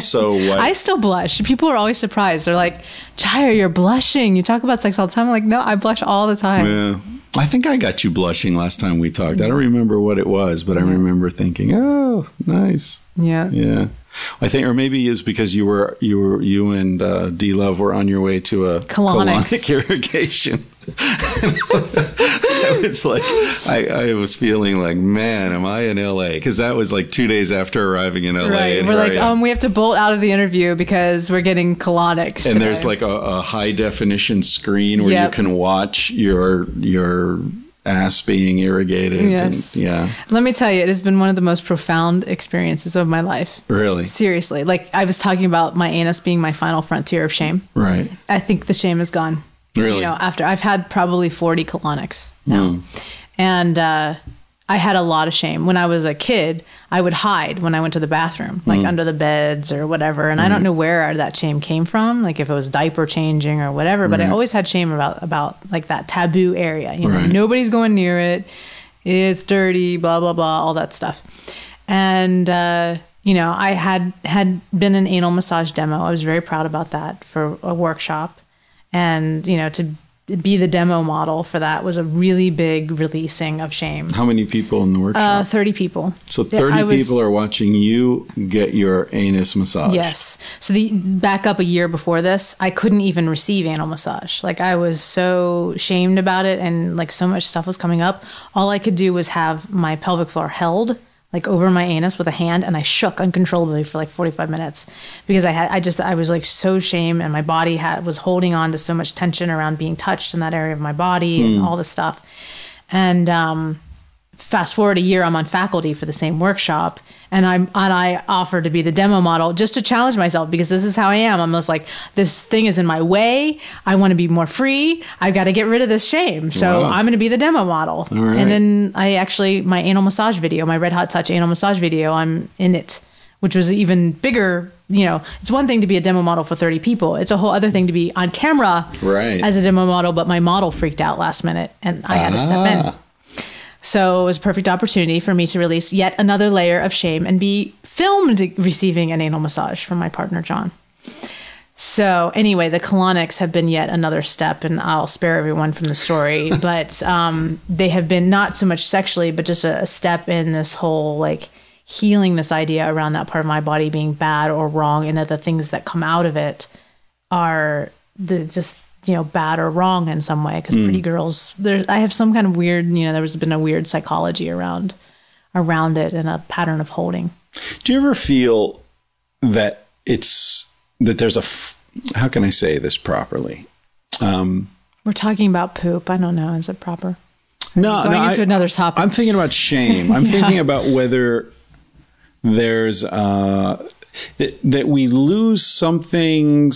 So white. I still blush. People are always surprised. They're like, Jaiya, you're blushing. You talk about sex all the time. I'm like, no, I blush all the time. yeah. I think I got you blushing last time we talked. I don't remember what it was, but I remember thinking, "Oh, nice." Yeah. Yeah. I think, or maybe it's because you were you were you and uh, D Love were on your way to a Colonics. colonic [LAUGHS] irrigation. it's like I, I was feeling like, man, am I in L.A. Because that was like two days after arriving in L.A. Right. and We're like, um, we have to bolt out of the interview because we're getting colonics. and today. there's like a, a high definition screen where Yep. you can watch your your ass being irrigated. and- Yes. yeah. Let me tell you, it has been one of the most profound experiences of my life. Really. Seriously. Like I was talking about my anus being my final frontier of shame. Right. I think the shame is gone. Really. You know, after I've had probably 40 colonics now. Hmm. And uh, I had a lot of shame. When I was a kid, I would hide when I went to the bathroom, like under the beds or whatever. And I don't know where that shame came from, like if it was diaper changing or whatever, but I always had shame about about like that taboo area. You know, Right. nobody's going near it. It's dirty, blah blah blah, all that stuff. And uh, you know, I had had been an anal massage demo. I was very proud about that for a workshop and you know to be the demo model for that was a really big releasing of shame. How many people in the workshop? uh, 30 people. So Yeah, 30 I was- people are watching you get your anus massage. yes. So the back up a year before this i couldn't even receive anal massage. Like i was so shamed about it and like so much stuff was coming up. All i could do was have my pelvic floor held like over my anus with a hand and I shook uncontrollably for like 45 minutes because I had I just I was like so shamed and my body had was holding on to so much tension around being touched in that area of my body and all this stuff. And um fast forward a year, I'm on faculty for the same workshop, and I'm and I offered to be the demo model just to challenge myself because this is how I am. I'm just like this thing is in my way. I want to be more free. I've got to get rid of this shame. So Wow. I'm going to be the demo model. right. And then I actually my anal massage video, my Red Hot Touch anal massage video, I'm in it, which was even bigger. You know, it's one thing to be a demo model for 30 people. It's a whole other thing to be on camera Right. as a demo model, but my model freaked out last minute and I had to step in. Ah. So it was a perfect opportunity for me to release yet another layer of shame and be filmed receiving an anal massage from my partner, John. So anyway, the colonics have been yet another step, and I'll spare everyone from the story. [LAUGHS] but um, they have been not so much sexually, but just a, a step in this whole like healing this idea around that part of my body being bad or wrong, and that the things that come out of it are the just you know bad or wrong in some way. Because pretty girls, there, I have some kind of weird, you know, there has been a weird psychology around around it and a pattern of holding. Do you ever feel that it's that there's a f- how can I say this properly? um We're talking about poop. I don't know. Is it proper? No, Going no, into I- another topic. I'm thinking about shame. I'm [LAUGHS] thinking about whether there's uh, that, that we lose something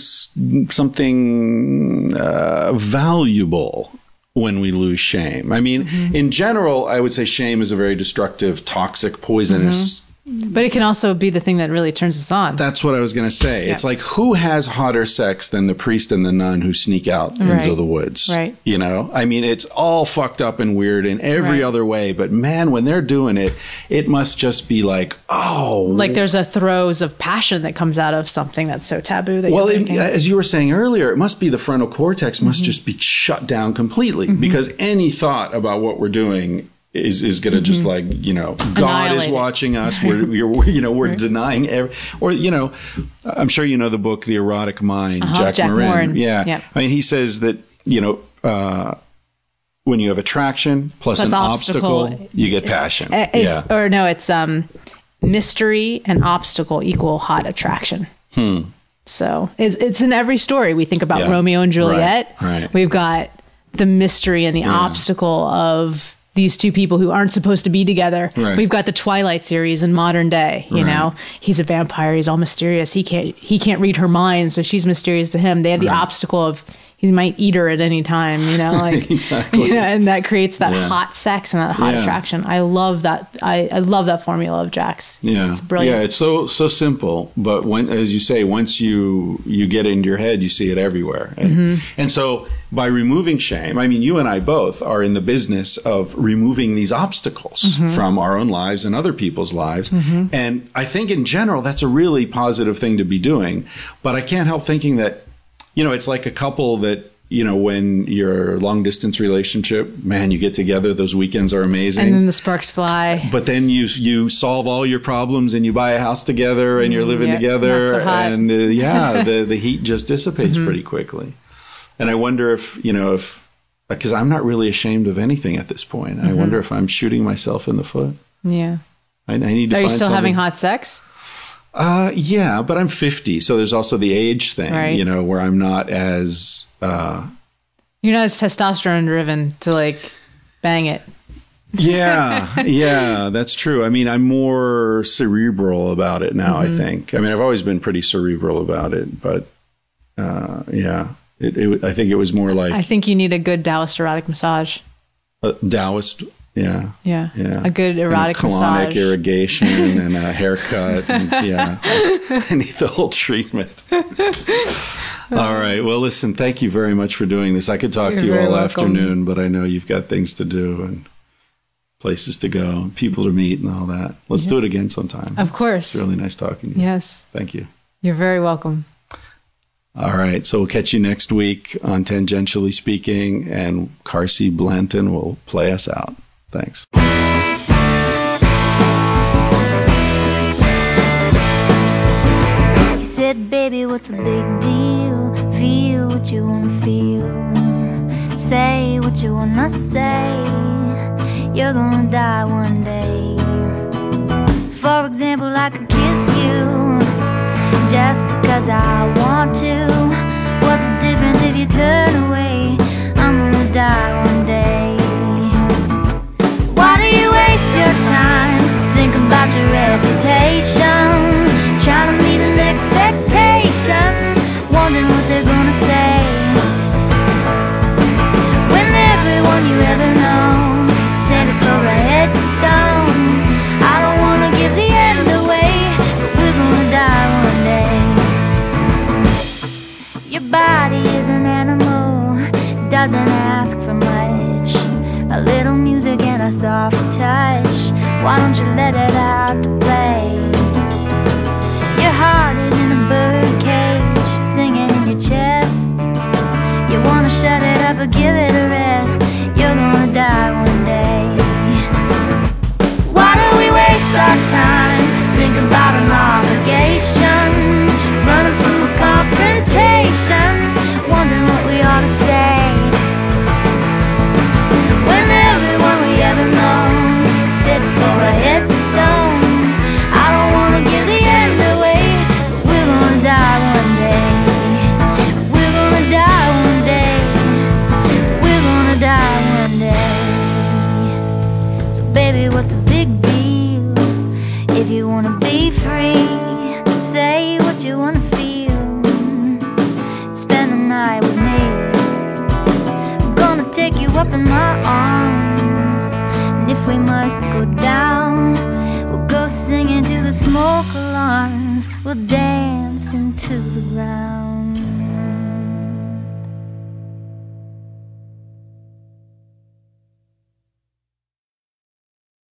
something uh, valuable when we lose shame. I mean, Mm-hmm. in general, I would say shame is a very destructive, toxic, poisonous. But it can also be the thing that really turns us on. That's what I was going to say. It's like who has hotter sex than the priest and the nun who sneak out into the woods? Right. You know, I mean, it's all fucked up and weird in every Right. other way. But man, when they're doing it, it must just be like, oh, like there's a throes of passion that comes out of something that's so taboo that well, it, as you were saying earlier, it must be the frontal cortex must Mm-hmm. just be shut down completely because any thought about what we're doing is, is going to just like you know God is Mm-hmm. Watching us. [LAUGHS] We're, we're you know we're denying every, or you know I'm sure you know the book The Erotic Mind, Jack, Uh-huh, Jack Morin. Morin. Yeah, Yep. I mean he says that you know. Uh, when you have attraction plus, Plus an obstacle, obstacle, you get passion. Uh, yeah. Or no, it's um, mystery and obstacle equal hot attraction. So it's, it's in every story. We think about Hmm. Yeah. Romeo and Juliet. Right, right. We've got the mystery and the obstacle of these two people who aren't supposed to be together. Right. We've got the Twilight series in modern day. You Right. know, he's a vampire. He's all mysterious. He can't he can't read her mind, so she's mysterious to him. They have the obstacle of he might eat her at any time. You know, [LAUGHS] like Exactly. you [LAUGHS] know, and that creates that Yeah. hot sex and that hot Yeah. attraction. I love that. I, I love that formula of Jack's. Yeah, it's brilliant. Yeah, it's so so simple, but when, as you say, once you you get it into your head, you see it everywhere. And, Mm-hmm. and so, by removing shame, I mean, you and I both are in the business of removing these obstacles Mm-hmm. from our own lives and other people's lives. And I think, in general, that's a really positive thing to be doing. But I can't help thinking that, you know, it's like a couple that. You know, when your long distance relationship, man, you get together, those weekends are amazing and then the sparks fly. but then you you solve all your problems and you buy a house together and you're living Mm, yeah, together so. Mm-hmm. and uh, yeah [LAUGHS] the the heat just dissipates pretty quickly and i wonder if you know if because i'm not really ashamed of anything at this point Mm-hmm. i wonder if i'm shooting myself in the foot Yeah. i, I need to Are you still having hot sex? uh yeah but i'm 50 so there's also the age thing Right. you know where i'm not as uh You're not as testosterone driven to like bang it. yeah, [LAUGHS] yeah, that's true. I mean, I'm more cerebral about it now. Mm-hmm. I think. I mean, I've always been pretty cerebral about it, but uh, yeah, it, it, I think it was more like I think you need a good Taoist erotic massage. a Taoist. Yeah, Yeah. yeah, A good And erotic colonic massage. irrigation [LAUGHS] and a haircut. And, yeah, [LAUGHS] I need the whole treatment. All right. Well, listen. Thank you very much for doing this. I could talk You're to you all welcome. afternoon, but I know you've got things to do and places to go, and people to meet, and all that. Let's do it again sometime. Of course. It's really nice talking to you. Yes. Thank you. You're very welcome. All right. So we'll catch you next week on Tangentially Speaking, and Carsie Blanton will play us out. Thanks. He said, Baby, what's the big deal? Feel what you wanna feel. Say what you wanna say. You're gonna die one day. For example, I could kiss you just because I want to. What's the difference if you turn away? I'm gonna die one day. Why do you waste your time thinking about your reputation? Trying to meet an expectation, wondering what they're gonna say. Why don't you let it out to play? Your heart is in a birdcage, singing in your chest. You wanna shut it up or give it a rest. You're gonna die dance dancing to the ground.